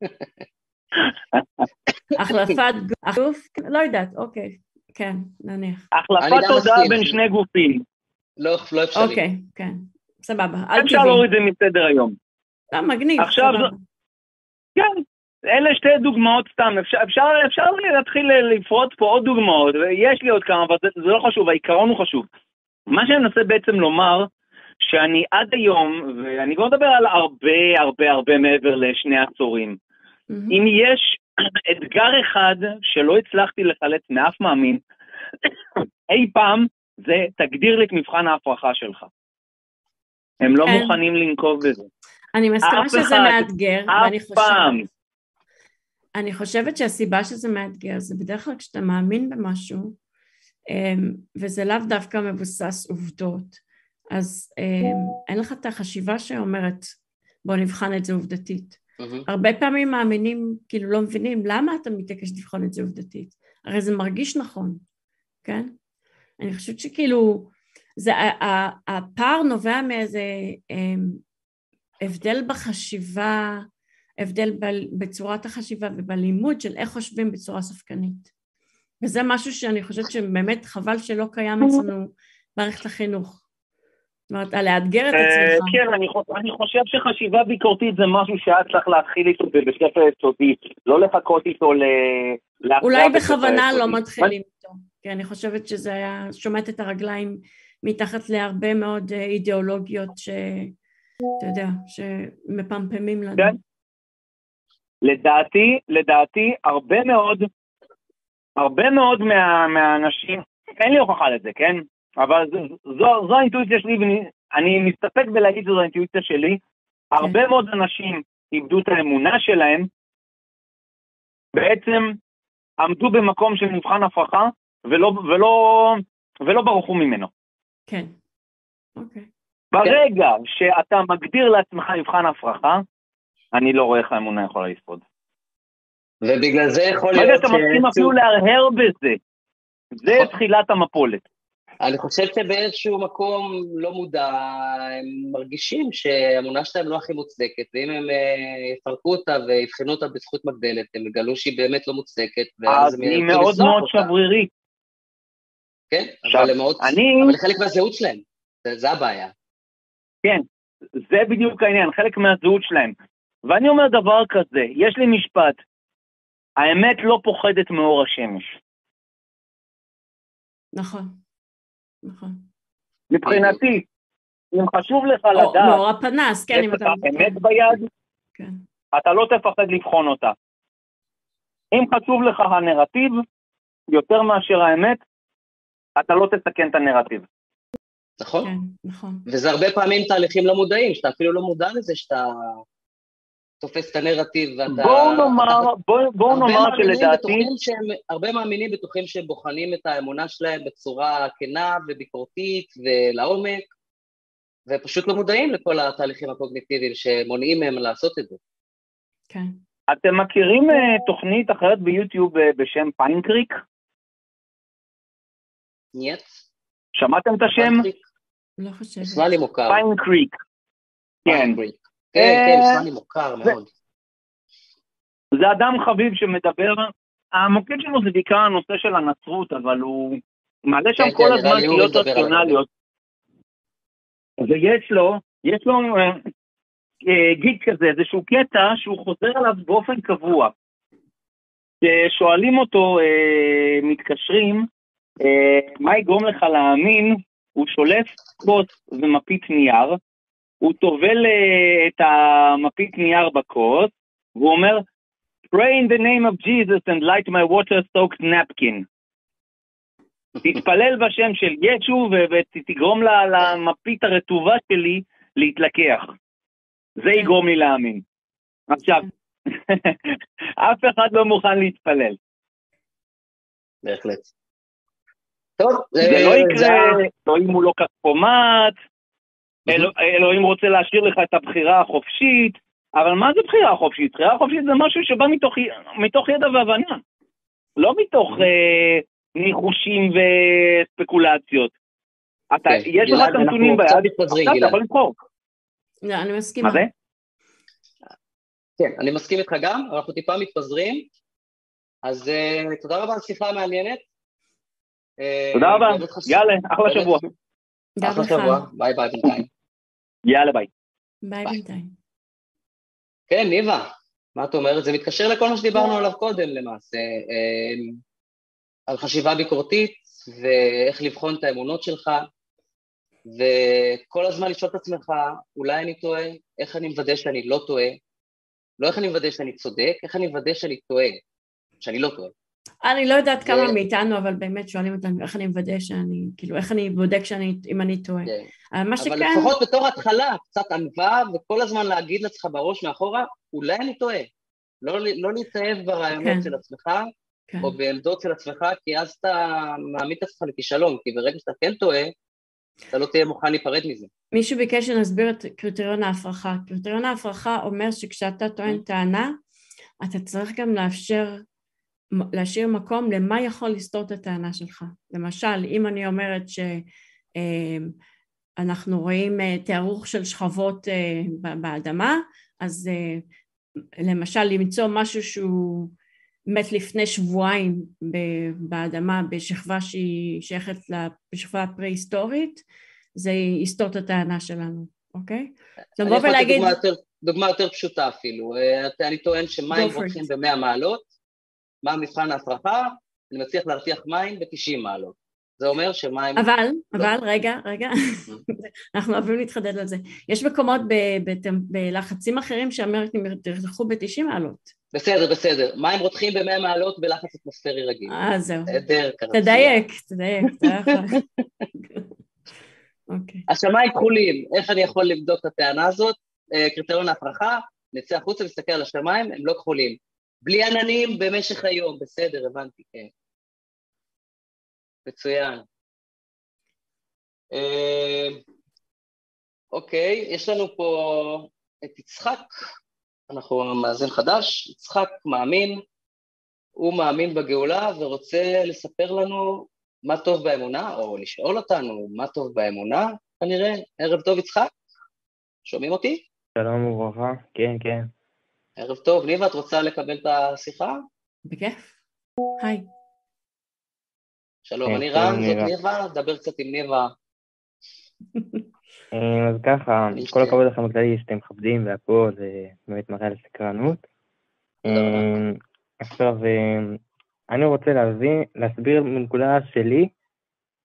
החלפת גוף? לא יודעת, אוקיי. כן, נניח. החלפת תודעה. בין שני גופים. לא לא אפשרי. אוקיי, כן. סבבה. אל אפשר. להוריד את זה מסדר היום. לא, מגניב, עכשיו כן, אלה שתי דוגמאות סתם, אפשר, אפשר, אפשר להתחיל לפרוט פה עוד דוגמאות, ויש לי עוד כמה, אבל זה, זה לא חשוב, העיקרון הוא חשוב. מה שאני מנסה בעצם לומר, שאני עד היום, ואני כבר מדבר על הרבה הרבה הרבה מעבר לשני עשורים, מהמם. אם יש אתגר אחד שלא הצלחתי לחלץ מאף מאמין, אי פעם, זה תגדיר לי את מבחן ההפרחה שלך. הם לא כן. מוכנים לנקוב בזה. אני מסכימה אף שזה אחד, מאתגר, ואני אף חושבת... פעם. אני חושבת שהסיבה שזה מאתגר זה בדרך כלל כשאתה מאמין במשהו, אמ, וזה לאו דווקא מבוסס עובדות, אז אמ, אין לך את החשיבה שאומרת בוא נבחן את זה עובדתית. מהמם. הרבה פעמים מאמינים, כאילו לא מבינים למה אתה מתעקש לבחון את זה עובדתית. הרי זה מרגיש נכון, כן? אני חושבת שכאילו, זה, ה- ה- הפער נובע מאיזה אמ, הבדל בחשיבה, הבדל ב- בצורת החשיבה ובלימוד של איך חושבים בצורה ספקנית. וזה משהו שאני חושבת שבאמת חבל שלא קיים אצלנו במערכת החינוך. זאת אומרת, לאתגר את אה, עצמך. כן, אני חושב- שחשיבה ביקורתית זה משהו שהיה צריך להתחיל איתו בבית ספר יסודי, לא לחכות איתו ל... אולי בכוונה לא. מתחילים איתו, כי אני חושבת שזה היה שומט את הרגליים מתחת להרבה מאוד אה, אידיאולוגיות ש... אתה יודע, שמפמפמים לנו. כן. לדעתי, לדעתי, הרבה מאוד, הרבה מאוד מה, מהאנשים, אין לי הוכחה לזה, כן? אבל זו, זו, זו האינטואיציה שלי, ואני מסתפק בלהגיד שזו האינטואיציה שלי. כן. הרבה מאוד אנשים איבדו את האמונה שלהם, בעצם עמדו במקום של מבחן הפרחה, ולא, ולא, ולא ברחו ממנו. כן, אוקיי. ברגע כן. שאתה מגדיר לעצמך מבחן הפרחה, אני לא רואה איך האמונה יכולה לשרוד. ובגלל זה יכול להיות ש... אתה מסכים אפילו להרהר בזה. זה נכון. תחילת המפולת. אני חושב שבאיזשהו מקום לא מודע, הם מרגישים שהאמונה שלהם לא הכי מוצדקת, ואם הם אה, יפרקו אותה ויבחנו אותה בזכות מגדלת, הם יגלו שהיא באמת לא מוצדקת, ואז הם היא מאוד מאוד שברירית. כן, אבל, מאוד, אני... אבל חלק מהזהות שלהם, זה, זה הבעיה. כן, זה בדיוק העניין, חלק מהזהות שלהם. ואני אומר דבר כזה, יש לי משפט, האמת לא פוחדת מאור השמש. נכון. מבחינתי, אם חשוב לך לדעת... מאור הפנס, כן, אם אתה... יש לך אמת ביד, כן. אתה לא תפחד לבחון אותה. אם חשוב לך הנרטיב, יותר מאשר האמת, אתה לא תסכן את הנרטיב. נכון? כן, נכון. וזה הרבה פעמים תהליכים לא מודעים, שאתה אפילו לא מודע לזה שאתה תופס את הנרטיב ואתה... בואו נאמר, בואו בוא נאמר שלדעתי... שהם, הרבה מאמינים בטוחים שהם בוחנים את האמונה שלהם בצורה כנה וביקורתית ולעומק, ופשוט לא מודעים לכל התהליכים הקוגניטיביים שמונעים מהם לעשות את זה. כן. אתם מכירים uh, תוכנית אחרת ביוטיוב uh, בשם פיינקריק? נייט. שמעתם את השם? לא חושבת. נשמע לי מוכר. פיינקריק. כן. כן, כן, מוכר מאוד. זה אדם חביב שמדבר, המוקד שלו זה בעיקר הנושא של הנצרות, אבל הוא מעלה שם כן, כל הזמן תהיות רציונליות. ויש לו, יש לו אה, אה, gig כזה, איזשהו קטע שהוא חוזר עליו באופן קבוע. כששואלים אותו, אה, מתקשרים, מה יגרום לך להאמין, הוא שולף כוס ומפית נייר, הוא טובל אה, את המפית נייר בכוס, והוא אומר, pray in the name of Jesus and light my water-soaked napkin. תתפלל בשם של ישו ותגרום למפית הרטובה שלי להתלקח. זה יגרום לי להאמין. עכשיו, אף אחד לא מוכן להתפלל. בהחלט. טוב, זה לא יקרה, לא אם הוא לא כספומט, אלוה, אלוהים רוצה להשאיר לך את הבחירה החופשית, אבל מה זה בחירה חופשית? בחירה חופשית זה משהו שבא מתוך, מתוך ידע והבנה, לא מתוך אה, ניחושים וספקולציות. אתה, כן, יש לך את הנתונים ביד, עכשיו אתה יכול לבחור. לא, אני מסכימה. מה זה? כן, אני מסכים איתך גם, אנחנו טיפה מתפזרים, אז uh, תודה רבה על שיחה מעניינת. אה, תודה רבה, יאללה, אחלה שבוע. אחלה שבוע, ביי ביי בינתיים. יאללה ביי. ביי בינתיים. כן, ניבה, מה את אומרת? זה מתקשר לכל מה שדיברנו עליו קודם למעשה, אמ, על חשיבה ביקורתית ואיך לבחון את האמונות שלך, וכל הזמן לשאול את עצמך, אולי אני טועה, איך אני מוודא שאני לא טועה, לא איך אני מוודא שאני צודק, איך אני מוודא שאני טועה, שאני לא טועה. אני לא יודעת כמה מאיתנו, אבל באמת שואלים אותנו איך אני מוודא שאני, כאילו, איך אני בודק שאני, אם אני טועה. כן. מה שכן... אבל לפחות בתור התחלה, קצת ענווה, וכל הזמן להגיד לעצמך בראש מאחורה, אולי אני טועה. לא, לא להתאהב ברעיונות כן. של עצמך, כן. או בעמדות של עצמך, כי אז אתה מעמיד את עצמך לכישלון, כי ברגע שאתה כן טועה, אתה לא תהיה מוכן להיפרד מזה. מישהו ביקש שנסביר את קריטריון ההפרחה. קריטריון ההפרחה אומר שכשאתה טוען. טענה, אתה צריך גם לאפשר להשאיר מקום למה יכול לסתור את הטענה שלך. למשל, אם אני אומרת שאנחנו אמ, רואים אה, תיארוך של שכבות אה, באדמה, אז אה, למשל למצוא משהו שהוא מת לפני שבועיים באדמה בשכבה שהיא שייכת לשכבה הפרה-היסטורית, זה יסתור את הטענה שלנו, אוקיי? לבוא ולהגיד... דוגמה יותר, דוגמה יותר פשוטה אפילו, אני טוען שמים רותחים במאה מעלות, מה מבחן ההפרחה? אני מצליח להרתיח מים ב-90 מעלות. זה אומר שמים... אבל, אבל, רגע, רגע, אנחנו אוהבים להתחדד על זה. יש מקומות ב- ב- בלחצים אחרים שהאמריקנים ירתחו ב-90 מעלות. בסדר, בסדר. מים רותחים ב-100 מעלות בלחץ אטמוספרי רגיל. אה, זהו. תדייק, תדייק. יכול. אוקיי. השמיים כחולים, איך אני יכול לבדוק את הטענה הזאת? אה, קריטריון ההפרחה, נצא החוצה, נסתכל על השמיים, הם לא כחולים. בלי עננים במשך היום, בסדר, הבנתי, כן. מצוין. אה, אוקיי, יש לנו פה את יצחק, אנחנו מאזין חדש, יצחק מאמין, הוא מאמין בגאולה ורוצה לספר לנו מה טוב באמונה, או לשאול אותנו מה טוב באמונה, כנראה. ערב טוב, יצחק? שומעים אותי? שלום וברכה, כן, כן. ערב טוב. ניבה, את רוצה לקבל את השיחה? בכיף. היי. שלום, כן, אני רם, זאת ניבה. דבר קצת עם ניבה. אה, אז ככה, יש כל הכבוד לכם בכללי שאתם מכבדים והכל, זה באמת מראה על סקרנות. אה, עכשיו, אה, אני רוצה להבין, להסביר מנקודה שלי,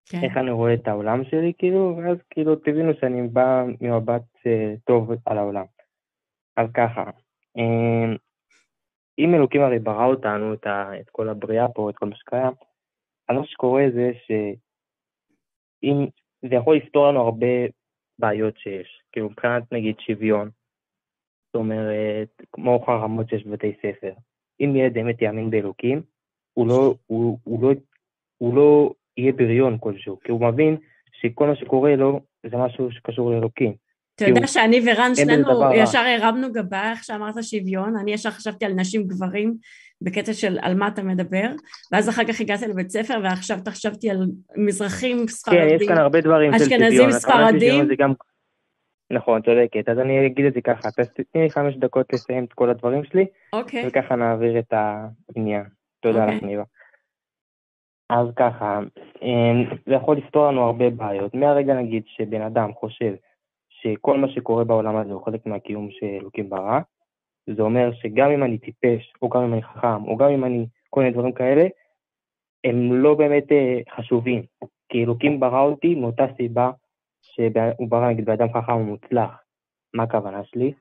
כן. איך אני רואה את העולם שלי, כאילו, ואז כאילו תבינו שאני בא ממבט אה, טוב על העולם. אז ככה, אם אלוקים הרי ברא אותנו, את, ה, את כל הבריאה פה, את כל מה שקיים, אז מה שקורה זה שאם, זה יכול לפתור לנו הרבה בעיות שיש, כאילו מבחינת נגיד שוויון, זאת אומרת, כמו חרמות שיש בבתי ספר. אם ילד באמת יאמין באלוקים, הוא לא, הוא, הוא לא, הוא לא יהיה בריון כלשהו, כי הוא מבין שכל מה שקורה לו זה משהו שקשור לאלוקים. אתה יודע שאני ורן שנינו. ישר הרמנו גבה, איך שאמרת שוויון, אני ישר חשבתי על נשים גברים, בקטע של על מה אתה מדבר, ואז אחר כך הגעתי לבית ספר, ועכשיו חשבתי על מזרחים כן, ספרדים. יש כאן הרבה דברים של אשכנזים, שוויון. של ספרדים. נכון, צודקת. אז אני אגיד את זה ככה, תני לי חמש דקות לסיים את כל הדברים שלי, אוקיי, וככה נעביר את העניין. תודה אוקיי. לך, ניבה. אז ככה, אמ, זה יכול לפתור לנו הרבה בעיות. מהרגע נגיד שבן אדם חושב שכל מה שקורה בעולם הזה הוא חלק מהקיום שאלוקים ברא, זה אומר שגם אם אני טיפש, או גם אם אני חכם, או גם אם אני כל מיני דברים כאלה, הם לא באמת אה, חשובים. כי אלוקים ברא אותי מאותה סיבה שהוא ברא נגיד בן אדם חכם ומוצלח. מה הכוונה שלי?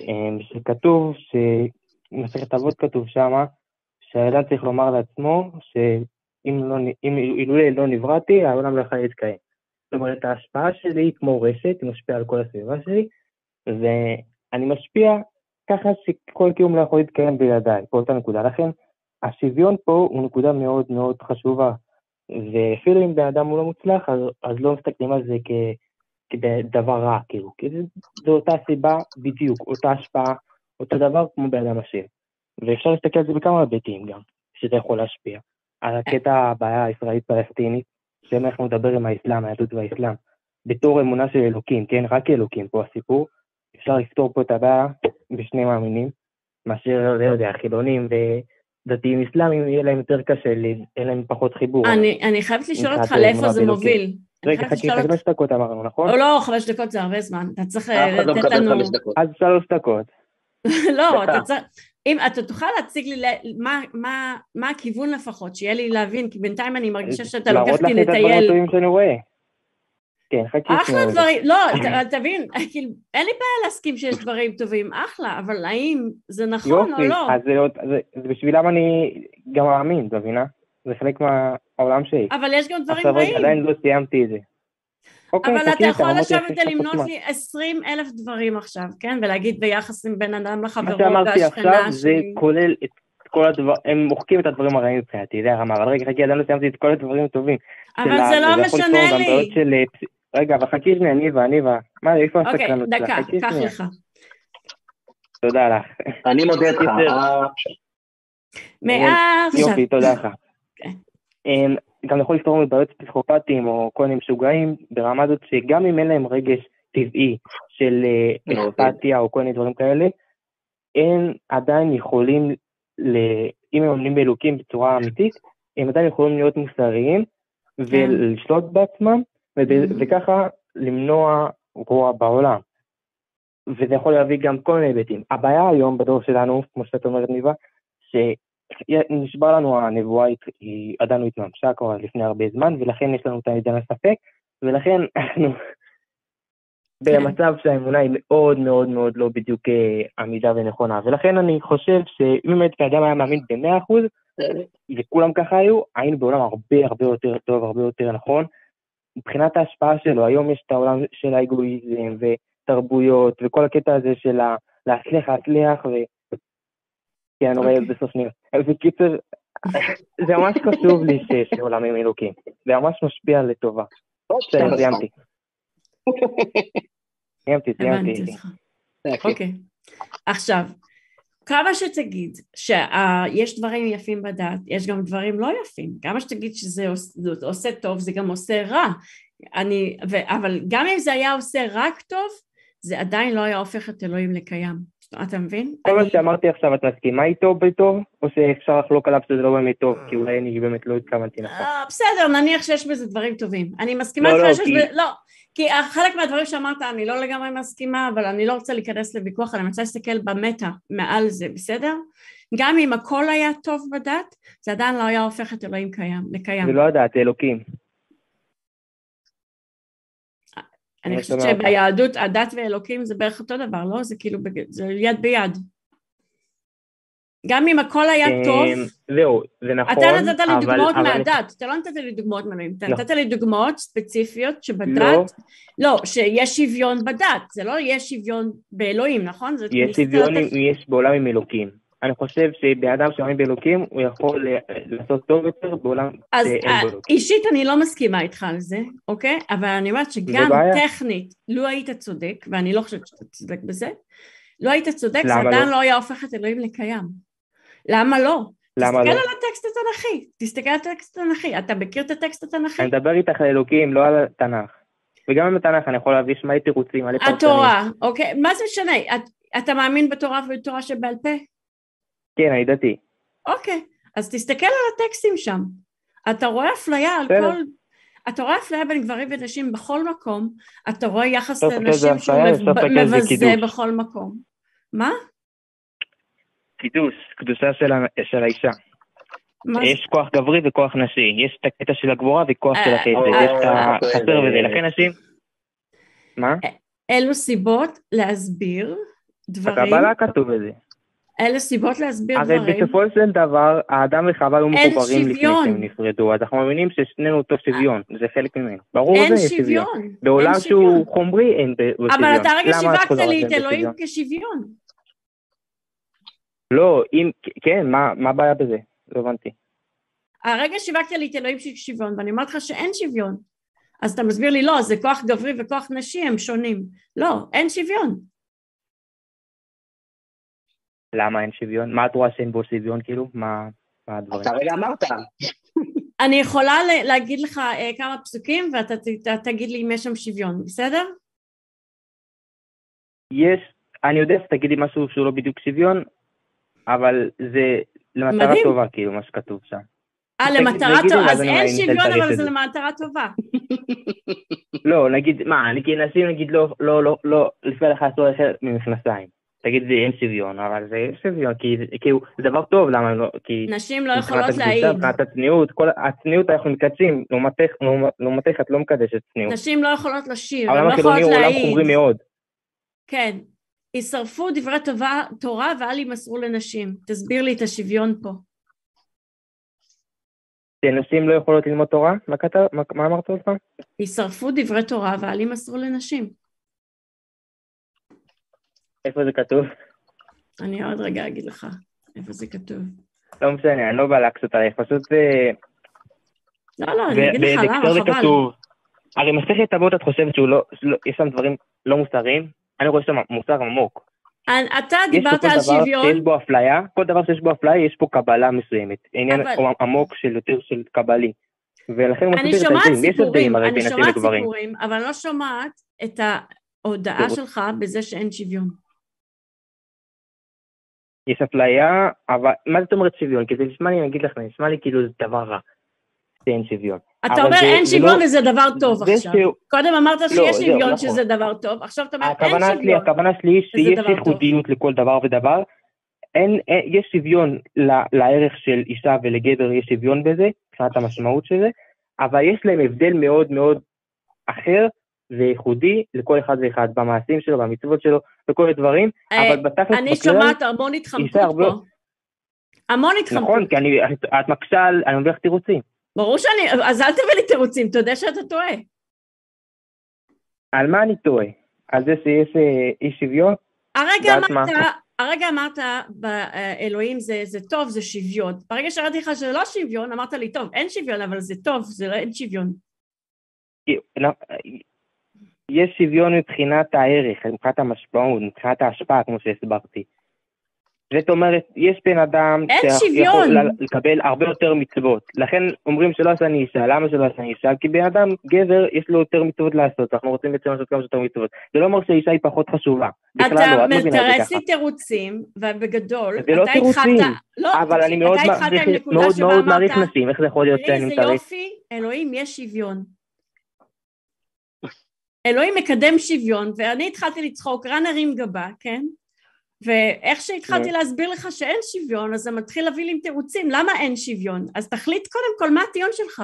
אמ, שכתוב, במסכת אבות כתוב שמה, שהאדם צריך לומר לעצמו שאם לא, אילולא לא נבראתי, העולם לא יכול להתקיים. זאת אומרת, ההשפעה שלי היא כמו רשת, היא משפיעה על כל הסביבה שלי, ואני משפיע ככה שכל קיום לא יכול להתקיים בלעדיי, באותה נקודה. לכן, השוויון פה הוא נקודה מאוד מאוד חשובה, ואפילו אם בן אדם הוא לא מוצלח, אז, אז לא מסתכלים על זה כ, כדבר רע, כאילו, כי זה, זו אותה סיבה בדיוק, אותה השפעה, אותו דבר כמו בן אדם עשיר. ואפשר להסתכל על זה בכמה היבטים גם, שזה יכול להשפיע. על הקטע הבעיה הישראלית-פלסטינית, שאם אנחנו נדבר עם האסלאם, היהדות והאסלאם, בתור אמונה של אלוקים, כן? רק אלוקים פה הסיפור, אפשר לפתור פה את הבעיה בשני מאמינים, מאשר, לא יודע, חילונים ודתיים אסלאמים, יהיה להם יותר קשה, יהיה להם פחות חיבור. אני אני חייבת לשאול אותך לאיפה זה. מוביל. רגע, חכי, חמש דקות אמרנו, נכון? או לא, חמש דקות זה הרבה זמן, אתה צריך אף אחד לא לתת מקבל לנו, חמש דקות. אז שלוש דקות. לא. אתה צריך, אם אתה תוכל להציג לי מה- מה- מה הכיוון לפחות, שיהיה לי להבין, כי בינתיים אני מרגישה שאתה לוקח להראות לך אותי את הדברים לטייל. הטובים שאני רואה. כן, חכי אחלה. דברים, לא, תבין, כאילו, אין לי בעיה להסכים שיש דברים טובים, אחלה, אבל האם זה נכון או יופי, לא? אז זה, בשבילם אני גם מאמין, את מבינה? זה חלק מהעולם שלי. אבל יש גם דברים עכשיו רעים. עדיין לא סיימתי את זה. אוקיי, אבל אתה יכול לשבת ולמנות. לי עשרים אלף דברים עכשיו, כן? ולהגיד ביחס עם בן אדם מה לחברו שאמרתי עכשיו והשכנה זה שלי. כולל את כל הדבר, הם מוחקים את הדברים הרעים מבחינתי, זה הרמה, אבל רגע, חכי, עדיין לא סיימתי את כל הדברים הטובים. אבל זה לא משנה לי. אה, רגע, אבל חכי שנייה, ניבה, ניבה. מה, איפה אוקיי, הסקרנות שלך? דקה, חכי קח. לך. תודה לך. אני מודה לך. קיצר. אה, מעכשיו. יופי, תודה לך. גם יכול לפתור מבעיות פסיכופטיים או כל מיני משוגעים, ברמה הזאת שגם אם אין להם רגש טבעי של אה, אוקיי. אכפתיה או כל מיני דברים כאלה, הם עדיין יכולים, ל- אם הם עומדים באלוקים בצורה אמיתית, הם עדיין יכולים להיות מוסריים ולשלוט בעצמם, Mhm. וככה למנוע רוע בעולם. וזה יכול להביא גם כל מיני היבטים. הבעיה היום בדור שלנו, כמו שאת אומרת ניבה, נשבר לנו הנבואה, היא עדיין לא התממשה כבר לפני הרבה זמן, ולכן יש לנו את העידן הספק, ולכן אנחנו במצב שהאמונה היא מאוד מאוד מאוד לא בדיוק אה, עמידה ונכונה. ולכן אני חושב שאם באמת האדם היה מאמין ב-100%, וכולם ככה היו, היינו בעולם הרבה הרבה יותר טוב, הרבה יותר נכון. מבחינת ההשפעה שלו, היום יש את העולם של האגואיזם ותרבויות, וכל הקטע הזה של להצליח להצליח, ו... כן, אני רואה את זה בסוף שניות. בקיצר, זה ממש חשוב לי שיש עולם עם אלוקים. זה ממש משפיע לטובה. סיימתי. סיימתי, סיימתי. אוקיי. עכשיו, כמה שתגיד שיש דברים יפים בדת, יש גם דברים לא יפים. כמה שתגיד שזה עושה טוב, זה גם עושה רע. אני, ו, אבל גם אם זה היה עושה רק טוב, זה עדיין לא היה הופך את אלוהים לקיים. אתה מבין? כל מה שאמרתי עכשיו, את מסכימה איתו בטוב, או שאפשר לחלוק עליו שזה לא באמת טוב, כי אולי אני באמת לא התכוונתי נכון. אה, בסדר, נניח שיש בזה דברים טובים. אני מסכימה לא, איתך לא, שיש בזה... לא, כי חלק מהדברים שאמרת אני לא לגמרי מסכימה, אבל אני לא רוצה להיכנס לוויכוח, אני רוצה להסתכל במטה מעל זה, בסדר? גם אם הכל היה טוב בדת, זה עדיין לא היה הופך את אלוהים קיים, לקיים. זה לא הדת, אלוקים. אני חושבת שביהדות הדת ואלוקים זה בערך אותו דבר, לא? זה כאילו, זה יד ביד. גם אם הכל היה אמ, טוב... זהו, זה נכון, אתה נתת לי דוגמאות מהדת, אתה לא נתת לי דוגמאות מאלוהים, אתה לא. נתת לי דוגמאות ספציפיות שבדת... לא. לא, שיש שוויון בדת, זה לא יש שוויון באלוהים, נכון? יש שוויון, יש בעולם עם אלוקים. אני חושב שבן אדם שמאמין באלוקים, הוא יכול לעשות טוב יותר בעולם שאין בו אלוקים. אז אישית אני לא מסכימה איתך על זה, אוקיי? אבל אני אומרת שגם טכנית, לו היית צודק, ואני לא חושבת שאתה צודק בזה, לו היית צודק, זה עדיין לא? לא היה הופך את אלוהים לקיים. למה לא? למה תסתכל לא? על הטקסט התנ"כי, תסתכל על הטקסט התנ"כי, אתה מכיר את הטקסט התנ"כי? אני מדבר איתך על אלוקים, לא על התנ"ך. וגם עם התנ"ך אני יכול להביא שמעי תירוצים. התורה, אוקיי, מה זה משנה? את, אתה מאמין בתורה ובתורה שבעל פה? כן, אני דתי. אוקיי, אז תסתכל על הטקסטים שם. אתה רואה אפליה על כל... אתה רואה אפליה בין גברים ונשים בכל מקום, אתה רואה יחס לנשים שהוא מבזה בכל מקום. מה? קידוש, קדושה של, של האישה. יש כוח גברי וכוח נשי, יש את הקטע של הגבורה וכוח של החסד, יש את החסר וזה, לכן נשים... מה? אלו סיבות להסביר דברים... בקבלה כתוב את זה. אלה סיבות להסביר דברים. הרי בסופו של דבר, האדם וחווה היו מחוברים לפני שהם נפרדו, אז אנחנו מאמינים ששנינו אותו שוויון, זה חלק ממנו. ברור זה יש שוויון. בעולם שהוא חומרי אין שוויון. אבל אתה רגע שיווקת לי את אלוהים כשוויון. לא, אם, כן, מה הבעיה בזה? לא הבנתי. הרגע שיווקת לי את אלוהים של שוויון, ואני אומרת לך שאין שוויון. אז אתה מסביר לי, לא, זה כוח גברי וכוח נשי, הם שונים. לא, אין שוויון. למה אין שוויון? מה את רואה שאין בו שוויון, כאילו? מה, מה הדברים? אתה רגע אמרת. אני יכולה להגיד לך אה, כמה פסוקים ואתה תגיד לי אם יש שם שוויון, בסדר? יש, אני יודע שתגיד לי משהו שהוא לא בדיוק שוויון, אבל זה למטרה מדהים. טובה, כאילו, מה שכתוב שם. אה, למטרה טובה, אז אין שוויון, אבל זה למטרה טובה. לא, נגיד, מה, נגיד, נשים נגיד לא, לא, לא, לא, לפי לך אסור ללכת ממכנסיים. תגיד לי, אין שוויון, אבל זה שוויון, כי כאילו, זה דבר טוב, למה לא, כי... נשים לא יכולות להעיד. מבחינת הצניעות, כל הצניעות אנחנו מקדשים, לעומתך את לא מקדשת צניעות. נשים לא יכולות לשיר, הן לא יכולות להעיד. העולם החילוני הוא עולם חומרי מאוד. כן, יישרפו דברי טובה, תורה ואל יימסרו לנשים. תסביר לי את השוויון פה. שנשים לא יכולות ללמוד תורה? מה, כתב, מה, מה אמרת עוד פעם? יישרפו דברי תורה ואל יימסרו לנשים. איפה זה כתוב? אני עוד רגע אגיד לך איפה זה כתוב. לא משנה, אני לא בא להקסות עליך, פשוט... אה, לא, לא, אני אגיד לך למה, חבל. כתוב, הרי מסכת אבות את חושבת שהוא לא, לא, יש שם דברים לא מוסריים? אני רואה שם מוסר עמוק. אתה דיברת על שוויון. יש פה כל דבר שיש בו אפליה, כל דבר שיש בו אפליה, יש פה קבלה מסוימת. עניין. עמוק של יותר של קבלי. ולכן בין נשים לגברים. אני שומעת סיפורים, אבל אני לא שומעת את ההודעה שלך בזה שאין שוויון. יש אפליה, אבל מה זאת אומרת שוויון? כי זה נשמע לי, אני אגיד לך, נשמע לי כאילו זה דבר רע. שאין שוויון. אתה אומר זה, אין שוויון לא, וזה דבר טוב עכשיו. ש... קודם אמרת לא, שיש שוויון נכון. שזה דבר טוב, עכשיו אתה אומר אין שוויון. שלי, הכוונה שלי היא שיש ייחודיות לכל דבר ודבר. אין, אין, יש שוויון ל, לערך של אישה ולגבר, יש שוויון בזה, מבחינת המשמעות של זה, אבל יש להם הבדל מאוד מאוד אחר וייחודי לכל אחד ואחד במעשים שלו, במצוות שלו, בכל הדברים, אה, אבל בתכלס אני שומעת המון התחמקות פה. המון התחמקות. נכון, כי אני, את, מקשה על, אני מביא לך תירוצים. ברור שאני, אז אל תביא לי תירוצים, תודה שאתה טועה. על מה אני טועה? על זה שיש אה, אי שוויון? הרגע? אמרת, הרגע אמרת, באלוהים זה, זה טוב, זה שוויון. ברגע שראיתי לך שזה לא שוויון, אמרת לי, טוב, אין שוויון, אבל זה טוב, זה לא, אין שוויון. יש שוויון מבחינת הערך, מבחינת המשמעות, מבחינת ההשפעה, כמו שהסברתי. זאת אומרת, יש בן אדם שיכול לקבל הרבה יותר מצוות. לכן אומרים שלא עשה אני אישה, למה שלא עשה אני אישה? כי בן אדם, גבר, יש לו יותר מצוות לעשות, אנחנו רוצים בעצם לעשות כמה שיותר מצוות. זה לא אומר שהאישה היא פחות חשובה. אתה לא, את מבינה את זה מתרץ ככה. לי תירוצים, ובגדול, זה לא אתה תירוצים, לא, אבל אני מאוד אתה מעריך- נשים, איך זה יכול להיות שאני איזה מתרץ? יופי, אלוהים, יש שוויון. אלוהים מקדם שוויון, ואני התחלתי לצחוק, רן הרים גבה, כן? ואיך שהתחלתי כן. להסביר לך שאין שוויון, אז זה מתחיל להביא לי עם תירוצים, למה אין שוויון? אז תחליט קודם כל מה הטיעון שלך.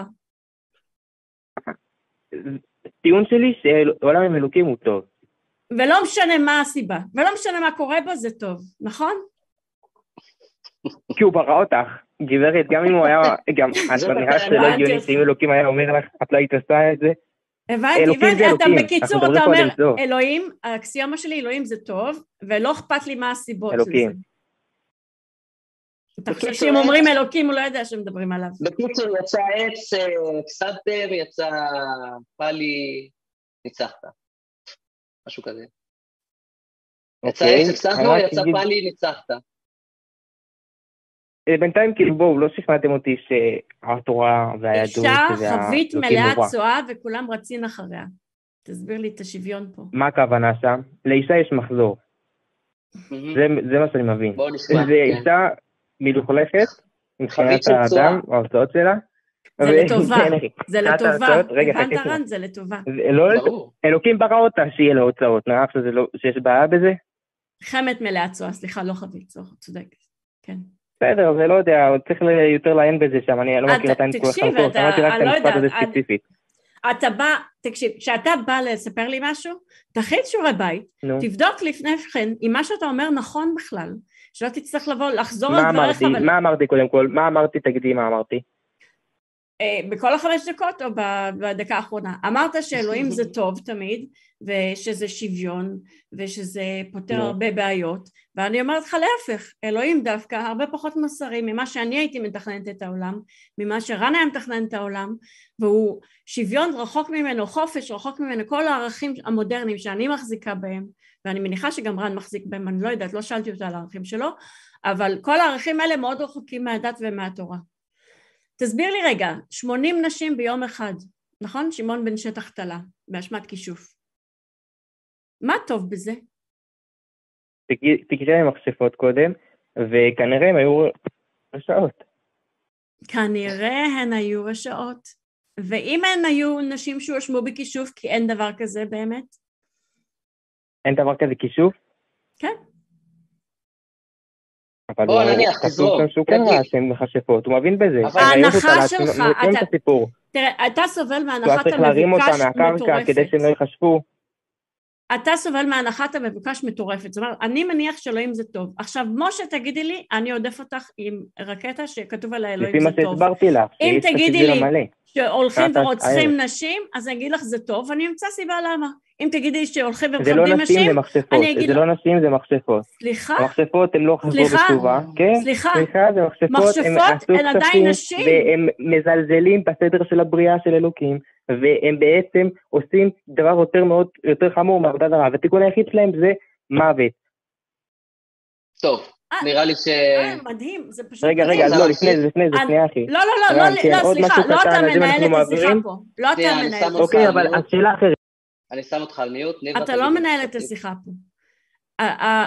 טיעון שלי שעולם עם אלוקים הוא טוב. ולא משנה מה הסיבה, ולא משנה מה קורה בו, זה טוב, נכון? כי הוא ברא אותך, גברת, גם אם הוא היה, גם, את נראה שזה לא הבנתי הגיוני אותך. שאם אלוקים היה אומר לך, את לא היית עושה את זה? הבנתי, הבנתי, אתה אלוקים, בקיצור, אתה אומר. אלוהים, האקסיומה שלי, אלוהים זה טוב, ולא אכפת לי מה הסיבות של. זה. אתה חושב שאם אומרים אלוקים, הוא לא יודע שמדברים עליו. בקיצור, יצא עץ, אה, הפסדתם, יצא פאלי, ניצחת. משהו כזה. יצא אוקיי, עץ, הפסדנו, יצא פאלי, ניצחת. אה, בינתיים כאילו בואו, לא שכנעתם אותי שהתורה והיהדות אישה חבית נורא. צואה וכולם רצים אחריה. תסביר לי את השוויון פה. מה הכוונה שם? לאישה יש מחזור. זה זה מה שאני מבין. בואו נשמע. זה כן. אישה מלוכלכת, מבחינת. האדם, או ההוצאות שלה. זה לטובה. זה לטובה. הבנת. רן? זה לטובה. לא-. אלוקים ברא אותה שיהיה לה הוצאות, נראה שזה לא- שיש בעיה בזה? חמת מלאת צואה, סליחה, לא חבית צואה, צודק. כן. בסדר, זה לא יודע, עוד צריך יותר לעיין בזה שם, אני לא מכיר את טוב, אתה- שמעתי רק את לא המשפט הזה ספציפית. אתה בא, תקשיב, כשאתה בא לספר לי משהו, תכין שיעורי בית, נו, תבדוק לפני כן אם מה שאתה אומר נכון בכלל, שלא תצטרך לבוא, לחזור מה על דבריך, אמרתי? אבל מה אמרתי קודם כל? מה אמרתי? תגידי מה אמרתי. אה, בכל החמש דקות או בדקה האחרונה. אמרת שאלוהים זה טוב תמיד, ושזה שוויון, ושזה פותר נו. הרבה בעיות, ואני אומרת לך להפך, אלוהים דווקא הרבה פחות מוסרי ממה שאני הייתי מתכננת את העולם, ממה שרן היה מתכנן את העולם, והוא שוויון רחוק ממנו, חופש רחוק ממנו, כל הערכים המודרניים שאני מחזיקה בהם, ואני מניחה שגם רן מחזיק בהם, אני לא יודעת, לא שאלתי אותה על הערכים שלו, אבל כל הערכים האלה מאוד רחוקים מהדת ומהתורה. תסביר לי רגע, 80 נשים ביום אחד, נכון? שמעון בן שטח תלה, באשמת כישוף. מה טוב בזה? תגידי להם מכשפות קודם, וכנראה הם היו רשעות. כנראה הן היו רשעות. ואם הן היו נשים שהואשמו בכישוף, כי אין דבר כזה באמת? אין דבר כזה כישוף? כן. אבל בוא, הוא נניח, כתוב תזרום, שהוא כן. ראה שהן מכשפות, הוא מבין בזה. אבל- ההנחה שלך, אתה-. תראה, אתה סובל היה מהנחת צריך להרים אותה המבוקש מהקרקע כדי שהם לא מטורפת. ייחשפו. אתה סובל מהנחת המבוקש מטורפת. זאת אומרת, אני מניח שאלוהים זה טוב. עכשיו, משה, תגידי לי, אני עודף אותך עם רקטה שכתוב עליה אלוהים לפי זה מה טוב. שהסברתי לך, אם תגידי לי-. שהולכים ורוצחים. נשים, אז אני אגיד לך זה טוב, ואני אמצא סיבה למה. אם תגידי שהולכים זה לא ומכבדים נשים, זה נשים, מכשפות. אני אגיד זה לא נשים, זה מכשפות. סליחה, המכשפות הן לא חזרו סליחה? בתשובה. כן, סליחה, סליחה, זה מכשפות. הם מכשפות הן עדיין נשים. והם מזלזלים בסדר של הבריאה של אלוקים, והם בעצם עושים דבר יותר מאוד, יותר חמור מעבודת הרע, והתיקון היחיד שלהם זה מוות. טוב, אה, נראה לי ש... אה, מדהים, זה פשוט רגע. רגע, זה לא, ממשיך. לפני זה, לפני זה, אני- שנייה אחי. לא, לא, לא, רן, לא, כן, לא, סליחה, לא אתה אם מנהל את השיחה מעבירים- פה. לא אתה אני מנהל את השיחה. אוקיי, אבל. השאלה אחרת. אני שם אותך על מיוט, ניבה. אתה לא מנהל את. השיחה פה.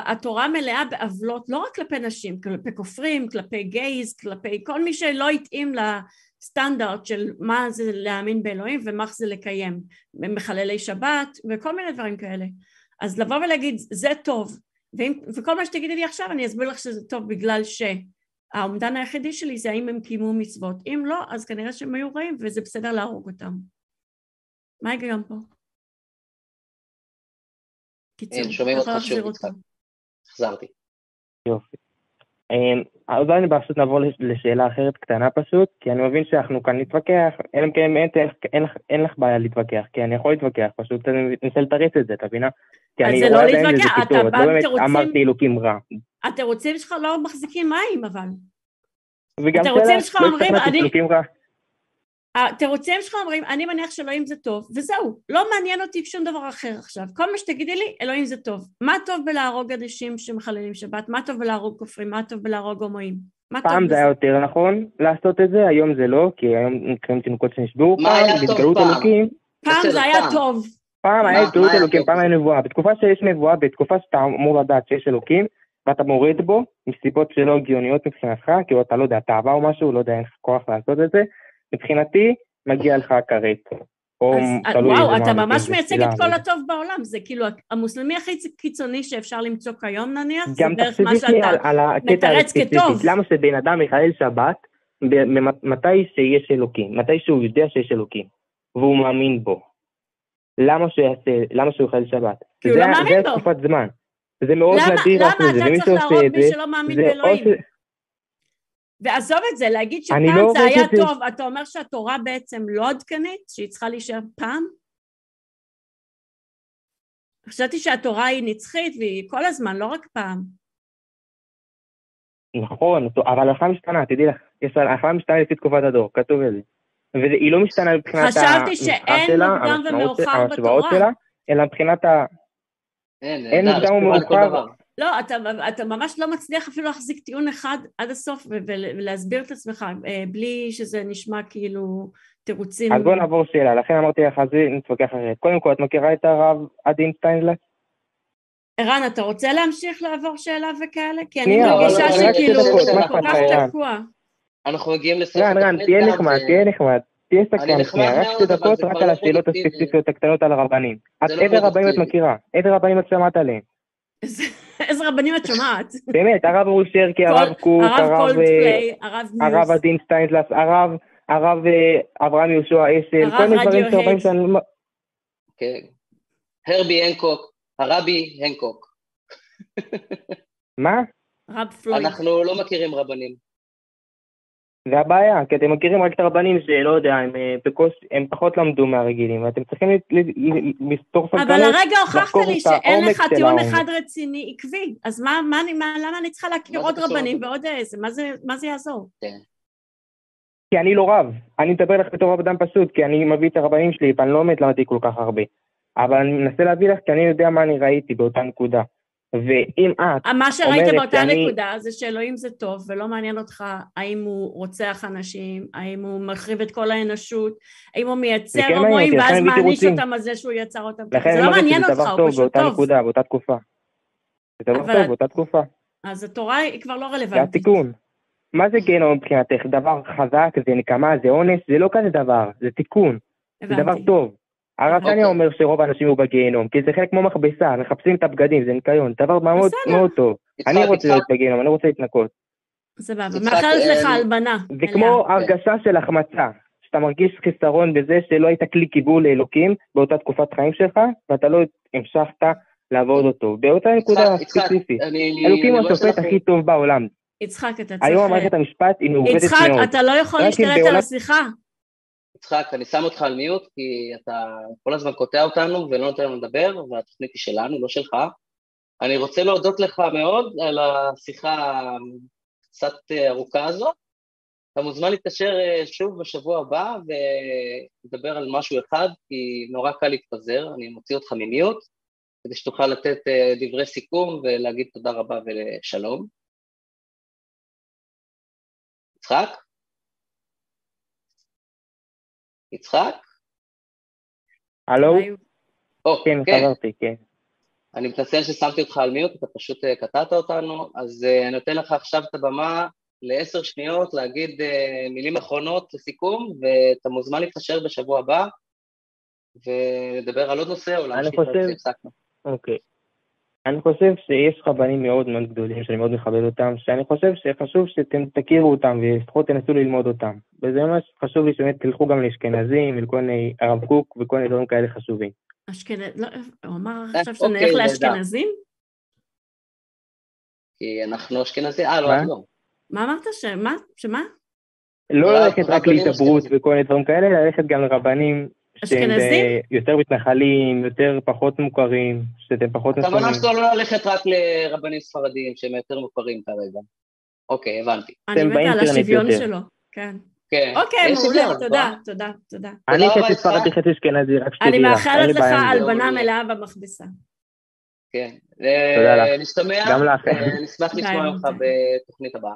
התורה מלאה בעוולות, לא רק כלפי נשים, כלפי כופרים, כלפי גייז, כלפי כל מי שלא התאים לסטנדרט של מה זה להאמין באלוהים ומה זה לקיים, מחללי שבת וכל מיני דברים כאלה. אז לבוא ולהגיד, זה טוב, ואם, וכל מה שתגידי לי עכשיו אני אסביר לך שזה טוב בגלל שהאומדן היחידי שלי זה האם הם קיימו מצוות. אם לא, אז כנראה שהם היו רעים וזה בסדר להרוג אותם. מה ההיגיון פה? קיצור, שומעים אתה יכול אותך שוב, להחזיר יצחק. אותו. החזרתי. יופי. אמ, אז אולי פשוט נעבור לש- לשאלה אחרת קטנה פשוט, כי אני מבין שאנחנו כאן נתווכח, אלא אם כן אין, אין, אין, לך- אין לך בעיה להתווכח, כי אני יכול להתווכח, פשוט אני מנסה לתרץ את זה, את מבינה? כי אז אני זה לא רואה בהם להתווכח, איזה אתה בא לא באמת אמרתי אלוקים רע. התירוצים שלך לא מחזיקים מים אבל. וגם התירוצים שאלה, שלך לא אומרים, השתכנעתי אני- שאלוקים רע. התירוצים שלך אומרים, אני מניח שאלוהים זה טוב, וזהו, לא מעניין אותי שום דבר אחר עכשיו. כל מה שתגידי לי, אלוהים זה טוב. מה טוב בלהרוג אנשים שמחללים שבת? מה טוב בלהרוג כופרים? מה טוב בלהרוג הומואים? פעם זה? היה יותר נכון לעשות את זה, היום זה לא, כי היום נקראים תינוקות שנשברו. מה פעם, היה טוב בהתגלות פעם? אלוקים, פעם זה היה. טוב. פעם היה התגלות אלוקים, טוב פעם? היה נבואה. בתקופה שיש נבואה, בתקופה שאתה אמור לדעת שיש אלוקים, ואתה מורד בו, מסיבות שלא הגיוניות מבחינתך, כאילו אתה לא יודע, תאווה או משהו, לא יודע, אין לך כוח לעשות את זה, מבחינתי, מגיע לך כרת. או אז תלוי וואו, אתה ממש זה מייצג את כל הטוב בעולם. זה כאילו המוסלמי הכי קיצוני שאפשר למצוא כיום נניח, זה בערך מה שאתה... מתרץ כטוב. למה שבן אדם יחלל שבת, מתי שיש אלוקים, מתי שהוא יודע שיש אלוקים, והוא מאמין בו. למה שהוא יעשה, למה שהוא יחלל שבת? כי הוא זה לא מאמין זה בו. תקופת זמן. זה מאוד למה נדיר למה לעשות את זה, אתה ומי צריך להרוג מי זה, שלא מאמין זה באלוהים? ועזוב את זה, להגיד אני שפעם לא זה היה טוב, אתה אומר שהתורה בעצם לא עדכנית? שהיא צריכה להישאר פעם? חשבתי שהתורה היא נצחית והיא כל הזמן, לא רק פעם. נכון, אבל ההלכה משתנה, תדעי לך, יש ההלכה משתנה לפי תקופת הדור, כתוב את זה. והיא לא משתנה מבחינת חשבתי שאין שלה, מוקדם המשמעות של- ומאוחר המשוואות בתורה. שלה, אלא מבחינת ה... אין, אין מוקדם ומאוחר. לא, אתה, אתה ממש לא מצליח אפילו להחזיק טיעון אחד עד הסוף ולהסביר את עצמך אה, בלי שזה נשמע כאילו תירוצים. אז בוא נעבור שאלה, לכן אמרתי לך, אז נתווכח אחרת. קודם כל, את מכירה את הרב עדין שטיינזלץ? ערן, אתה רוצה להמשיך לעבור שאלה וכאלה? כי אני מרגישה שכאילו דקות, כל כך. תקוע. אנחנו מגיעים לסוף רן, רן, התוכנית תהיה נחמד, תהיה נחמד. תהיה סקרן שנייה, רק שתי דקות רק על לא השאלות. הספציפיות הקטנות על הרבנים. את זה לא איזה רבנים את. מכירה? איזה רבנים את שמעת עליהם? איזה- רבנים את שומעת? באמת, הרב אורי שרקי, כל- הרב קוק, הרב הרב... אה. עדין סטיינזלס, הרב, הרב אה, אברהם יהושע הרב כל מיני דברים הד. שאני... לא- כן. הרבי הנקוק, הרבי הנקוק. מה? הרב פלויד. אנחנו לא מכירים רבנים. זה הבעיה, כי אתם מכירים רק את הרבנים שלא יודע, הם אה, בקושי, הם פחות למדו מהרגילים, ואתם צריכים לסתור אבל סנטנות. הרגע הוכחת לי שאין לך טיעון. אחד רציני עקבי, אז מה, מה, אני- מה, למה אני צריכה להכיר עוד? רבנים ועוד איזה? מה זה, מה זה יעזור? כי אני לא רב, אני מדבר לך בתור אדם פשוט, כי אני מביא את הרבנים שלי, ואני לא באמת למדתי כל כך הרבה. אבל אני מנסה להביא לך, כי אני יודע מה אני ראיתי באותה נקודה. ואם את, מה שראית אומרת באותה שאני- נקודה זה שאלוהים זה טוב ולא מעניין אותך האם הוא רוצח אנשים, האם הוא מחריב את כל האנושות, האם הוא מייצר זה כן הומואים ואז מעניש. אותם על זה שהוא יצר אותם. לכן זה לא מעניין אותך, הוא טוב פשוט באותה טוב. נקודה, באותה תקופה. זה דבר טוב באותה תקופה. אז התורה היא כבר לא זה רלוונטית. התיקון. מה זה גיהנום מבחינתך? דבר חזק, זה נקמה, זה אונס, זה לא כזה דבר, זה תיקון, זה דבר. טוב. הרב אוקיי. סניה אומר שרוב האנשים יהיו בגיהנום, כי זה חלק כמו מכבסה, מחפשים את הבגדים, זה ניקיון, דבר מאוד. מאוד טוב. יצחק, אני רוצה יצחק, להיות בגיהנום, אני רוצה להתנקות. סבבה, יצחק, מאחלת לך אה, הלבנה. זה. כמו הרגשה של החמצה, שאתה מרגיש חיסרון בזה שלא היית כלי קיבול לאלוקים באותה תקופת חיים שלך, ואתה לא המשכת לעבוד אותו. באותה נקודה יצחק, יצחק, ספציפית. אלוקים הוא השופט הכי טוב בעולם. יצחק, אתה צריך... היום מערכת המשפט היא מעוותת יצחק, מאוד. אתה לא יכול להשתלט על השיחה. יצחק, אני שם אותך על מיוט, כי אתה כל הזמן קוטע אותנו ולא נותן לנו לדבר, והתוכנית היא שלנו, לא שלך. אני רוצה להודות לך מאוד על השיחה קצת אה, ארוכה הזאת. אתה מוזמן להתקשר אה, שוב בשבוע הבא ולדבר על משהו אחד, כי נורא קל להתפזר, אני מוציא אותך ממיוט, כדי שתוכל לתת אה, דברי סיכום ולהגיד תודה רבה ושלום. יצחק? יצחק? הלו? או, כן, כן. חזרתי, כן. אני מתנצל ששמתי אותך על מיוט, אתה פשוט אה, קטעת אותנו, אז אה, אני נותן לך עכשיו את הבמה לעשר שניות להגיד אה, מילים אחרונות לסיכום, ואתה מוזמן להתקשר בשבוע הבא ולדבר על עוד נושא או להמשיך חושב- על זה הפסקנו. אוקיי. אני חושב שיש רבנים מאוד מאוד גדולים שאני מאוד מכבד אותם, שאני חושב שחשוב שאתם תכירו אותם ולפחות תנסו ללמוד אותם. וזה ממש חשוב לי שבאמת תלכו גם לאשכנזים ולכל מיני הרב קוק וכל מיני דברים כאלה חשובים. אשכנז... לא, הוא אמר אה, עכשיו שנלך אוקיי, לאשכנזים? כי אנחנו אשכנזים, אה, לא, לא. מה אמרת? שמה? שמה? לא רק- ללכת רק אשכנזים. וכל מיני דברים כאלה, אלא ללכת גם לרבנים אשכנזים? ב- יותר מתנחלים, יותר פחות מוכרים, שאתם פחות הכוונה מסוימים. שלו לא ללכת רק לרבנים ספרדיים שהם יותר מוכרים כרגע. אוקיי, הבנתי. אני מתה על השוויון. שלו, כן. כן. אוקיי, מעולה, שוויון, תודה. תודה, תודה. אני חצי. ספרדי, חצי אשכנזי, רק שתדעי אני לך, אין לי מאחלת לך. הלבנה. מלאה במכבסה. כן. תודה אה, לך. נשתמע. גם לך. אה, נשמח לשמוע אותך. בתוכנית הבאה.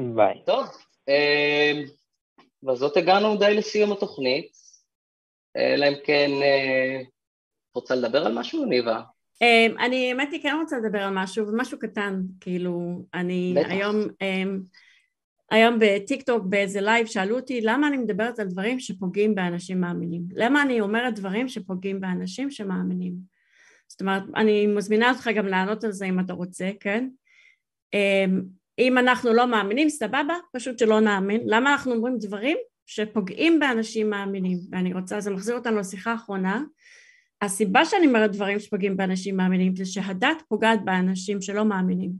ביי. טוב, אה, בזאת הגענו די לסיום התוכנית, אלא אם כן אה, רוצה לדבר על משהו, ניבה? אמ, אני האמת היא כן רוצה לדבר על משהו, משהו קטן, כאילו, אני בטח. היום, אמ, היום בטיק טוק באיזה live שאלו אותי למה אני מדברת על דברים שפוגעים באנשים מאמינים, למה אני אומרת דברים שפוגעים באנשים שמאמינים, זאת אומרת, אני מזמינה אותך גם לענות על זה אם אתה רוצה, כן? אם אנחנו לא מאמינים, סבבה, פשוט שלא נאמין, למה אנחנו אומרים דברים שפוגעים באנשים מאמינים, ואני רוצה, זה מחזיר אותנו לשיחה האחרונה, הסיבה שאני אומרת דברים שפוגעים באנשים מאמינים זה שהדת פוגעת באנשים שלא מאמינים,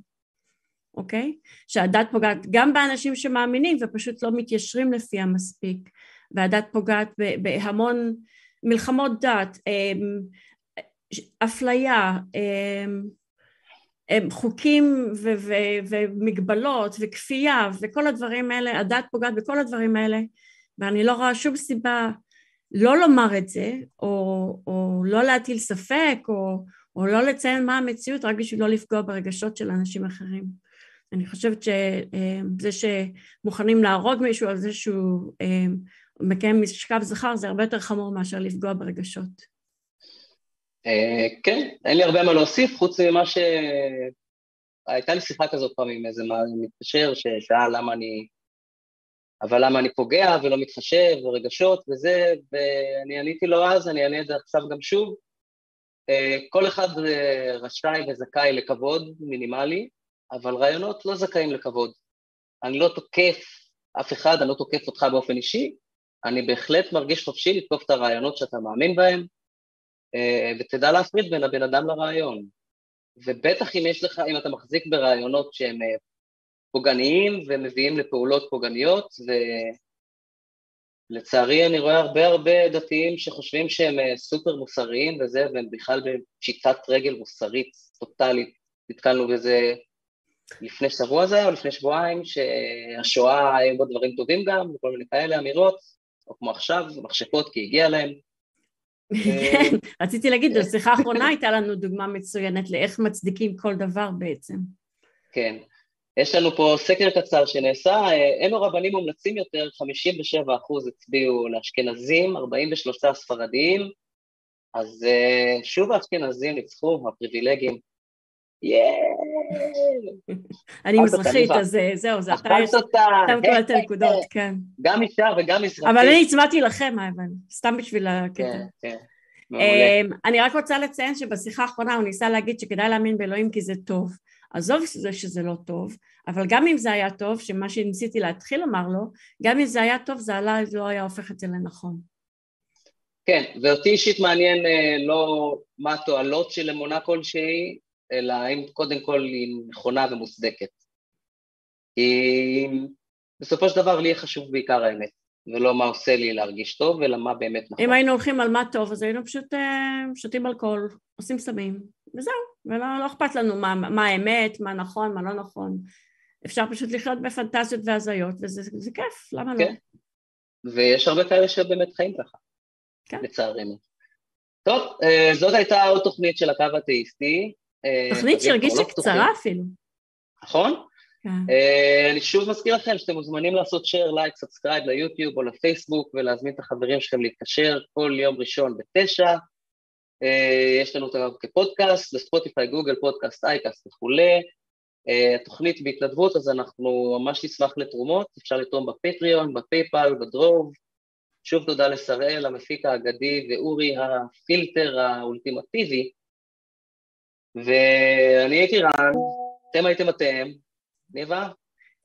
אוקיי? שהדת פוגעת גם באנשים שמאמינים ופשוט לא מתיישרים לפיה מספיק, והדת פוגעת בהמון מלחמות דת, אמ, אפליה, אמ, חוקים ו- ו- ומגבלות וכפייה וכל הדברים האלה, הדת פוגעת בכל הדברים האלה ואני לא רואה שום סיבה לא לומר את זה, או, או לא להטיל ספק, או, או לא לציין מה המציאות רק בשביל לא לפגוע ברגשות של אנשים אחרים. אני חושבת שזה שמוכנים להרוג מישהו על זה שהוא אה, מקיים משכב זכר זה הרבה יותר חמור מאשר לפגוע ברגשות. אה, כן, אין לי הרבה מה להוסיף, חוץ ממה ש... הייתה לי שיחה כזאת פעם עם איזה מתקשר ששאל למה אני... אבל למה אני פוגע ולא מתחשב ורגשות וזה, ואני עניתי לו אז, אני אענה את זה עכשיו גם שוב. אה, כל אחד אה, רשאי וזכאי לכבוד מינימלי, אבל רעיונות לא זכאים לכבוד. אני לא תוקף אף אחד, אני לא תוקף אותך באופן אישי, אני בהחלט מרגיש חופשי לתקוף את הרעיונות שאתה מאמין בהם, ותדע להפריד בין הבן אדם לרעיון. ובטח אם יש לך, אם אתה מחזיק ברעיונות שהם אה, פוגעניים ומביאים לפעולות פוגעניות, ולצערי אני רואה הרבה הרבה דתיים שחושבים שהם אה, סופר מוסריים וזה, והם בכלל בפשיטת רגל מוסרית טוטאלית. נתקלנו בזה לפני שבוע זה, או לפני שבועיים, שהשואה היו בה דברים טובים גם, וכל מיני כאלה אמירות, או כמו עכשיו, מכשפות כי הגיע להם. כן, רציתי להגיד, בשיחה האחרונה הייתה לנו דוגמה מצוינת לאיך מצדיקים כל דבר בעצם. כן. יש לנו פה סקר קצר שנעשה, אה, אלו רבנים מומלצים יותר, 57 אחוז הצביעו לאשכנזים, 43 ספרדיים, אז אה, שוב האשכנזים ניצחו, הפריבילגים. אני מזרחית. אז אה, זהו, זה אתה! אתה מקבל את הנקודות, כן. גם אישה וגם מזרחית. אבל אני הצבעתי לכם, אייבן, סתם בשביל הקטע. כן, כן. אמ, אני רק רוצה לציין שבשיחה האחרונה הוא ניסה להגיד שכדאי להאמין באלוהים כי זה טוב. עזוב זה שזה לא טוב, אבל גם אם זה היה טוב, שמה שניסיתי להתחיל לומר לו, גם אם זה היה טוב זה עלה, לא היה הופך את זה לנכון. כן, ואותי אישית מעניין אה, לא מה התועלות של אמונה כלשהי, אלא האם קודם כל היא נכונה ומוצדקת. כי בסופו של דבר לי חשוב בעיקר האמת, ולא מה עושה לי להרגיש טוב, אלא מה באמת נכון. אם היינו הולכים על מה טוב, אז היינו פשוט אה, שותים אלכוהול, עושים סמים, וזהו, ולא לא אכפת לנו מה, מה האמת, מה נכון, מה לא נכון. אפשר פשוט לחיות בפנטזיות והזיות, וזה זה כיף, למה לא? כן. ויש הרבה כאלה שבאמת חיים ככה, כן. לצערנו. טוב, אה, זאת הייתה עוד תוכנית של הקו האתאיסטי. אה, תוכנית שהרגישה לא קצרה אפילו. נכון? כן. אה, אני שוב מזכיר לכם שאתם מוזמנים לעשות share, לייק, subscribe ליוטיוב או לפייסבוק ולהזמין את החברים שלכם להתקשר כל יום ראשון בתשע. אה, יש לנו אותם כפודקאסט, ב Spotify, Google, Podcast, Acast וכולי. התוכנית בהתנדבות, אז אנחנו ממש נשמח לתרומות, אפשר לתרום ב Patreon, ב PayPal, בדרוב. שוב תודה לשראל, המפיק האגדי, ואורי הפילטר האולטימטיבי. ואני הייתי רן, אתם הייתם אתם, ניבה?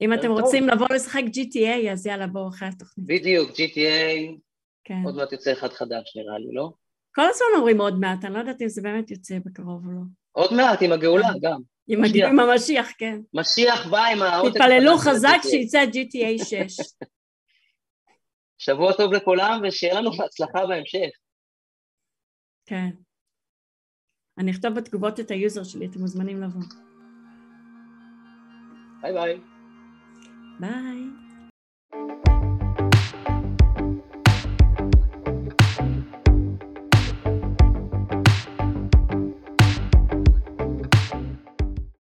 אם אתם. רוצים לבוא לשחק GTA, אז יאללה, בואו אחרי התוכנית. בדיוק, GTA, כן. עוד מעט יוצא אחד חדש נראה לי, לא? כל הזמן אומרים עוד מעט, אני לא יודעת אם זה באמת יוצא בקרוב או לא. עוד מעט עם הגאולה גם. עם משיח. עם המשיח, כן. משיח בא עם העותק תתפללו חזק. שיצא GTA 6. שבוע טוב לכולם, ושיהיה לנו בהצלחה בהמשך. כן. אני אכתוב בתגובות את ה user שלי, אתם מוזמנים לבוא. ביי ביי. ביי.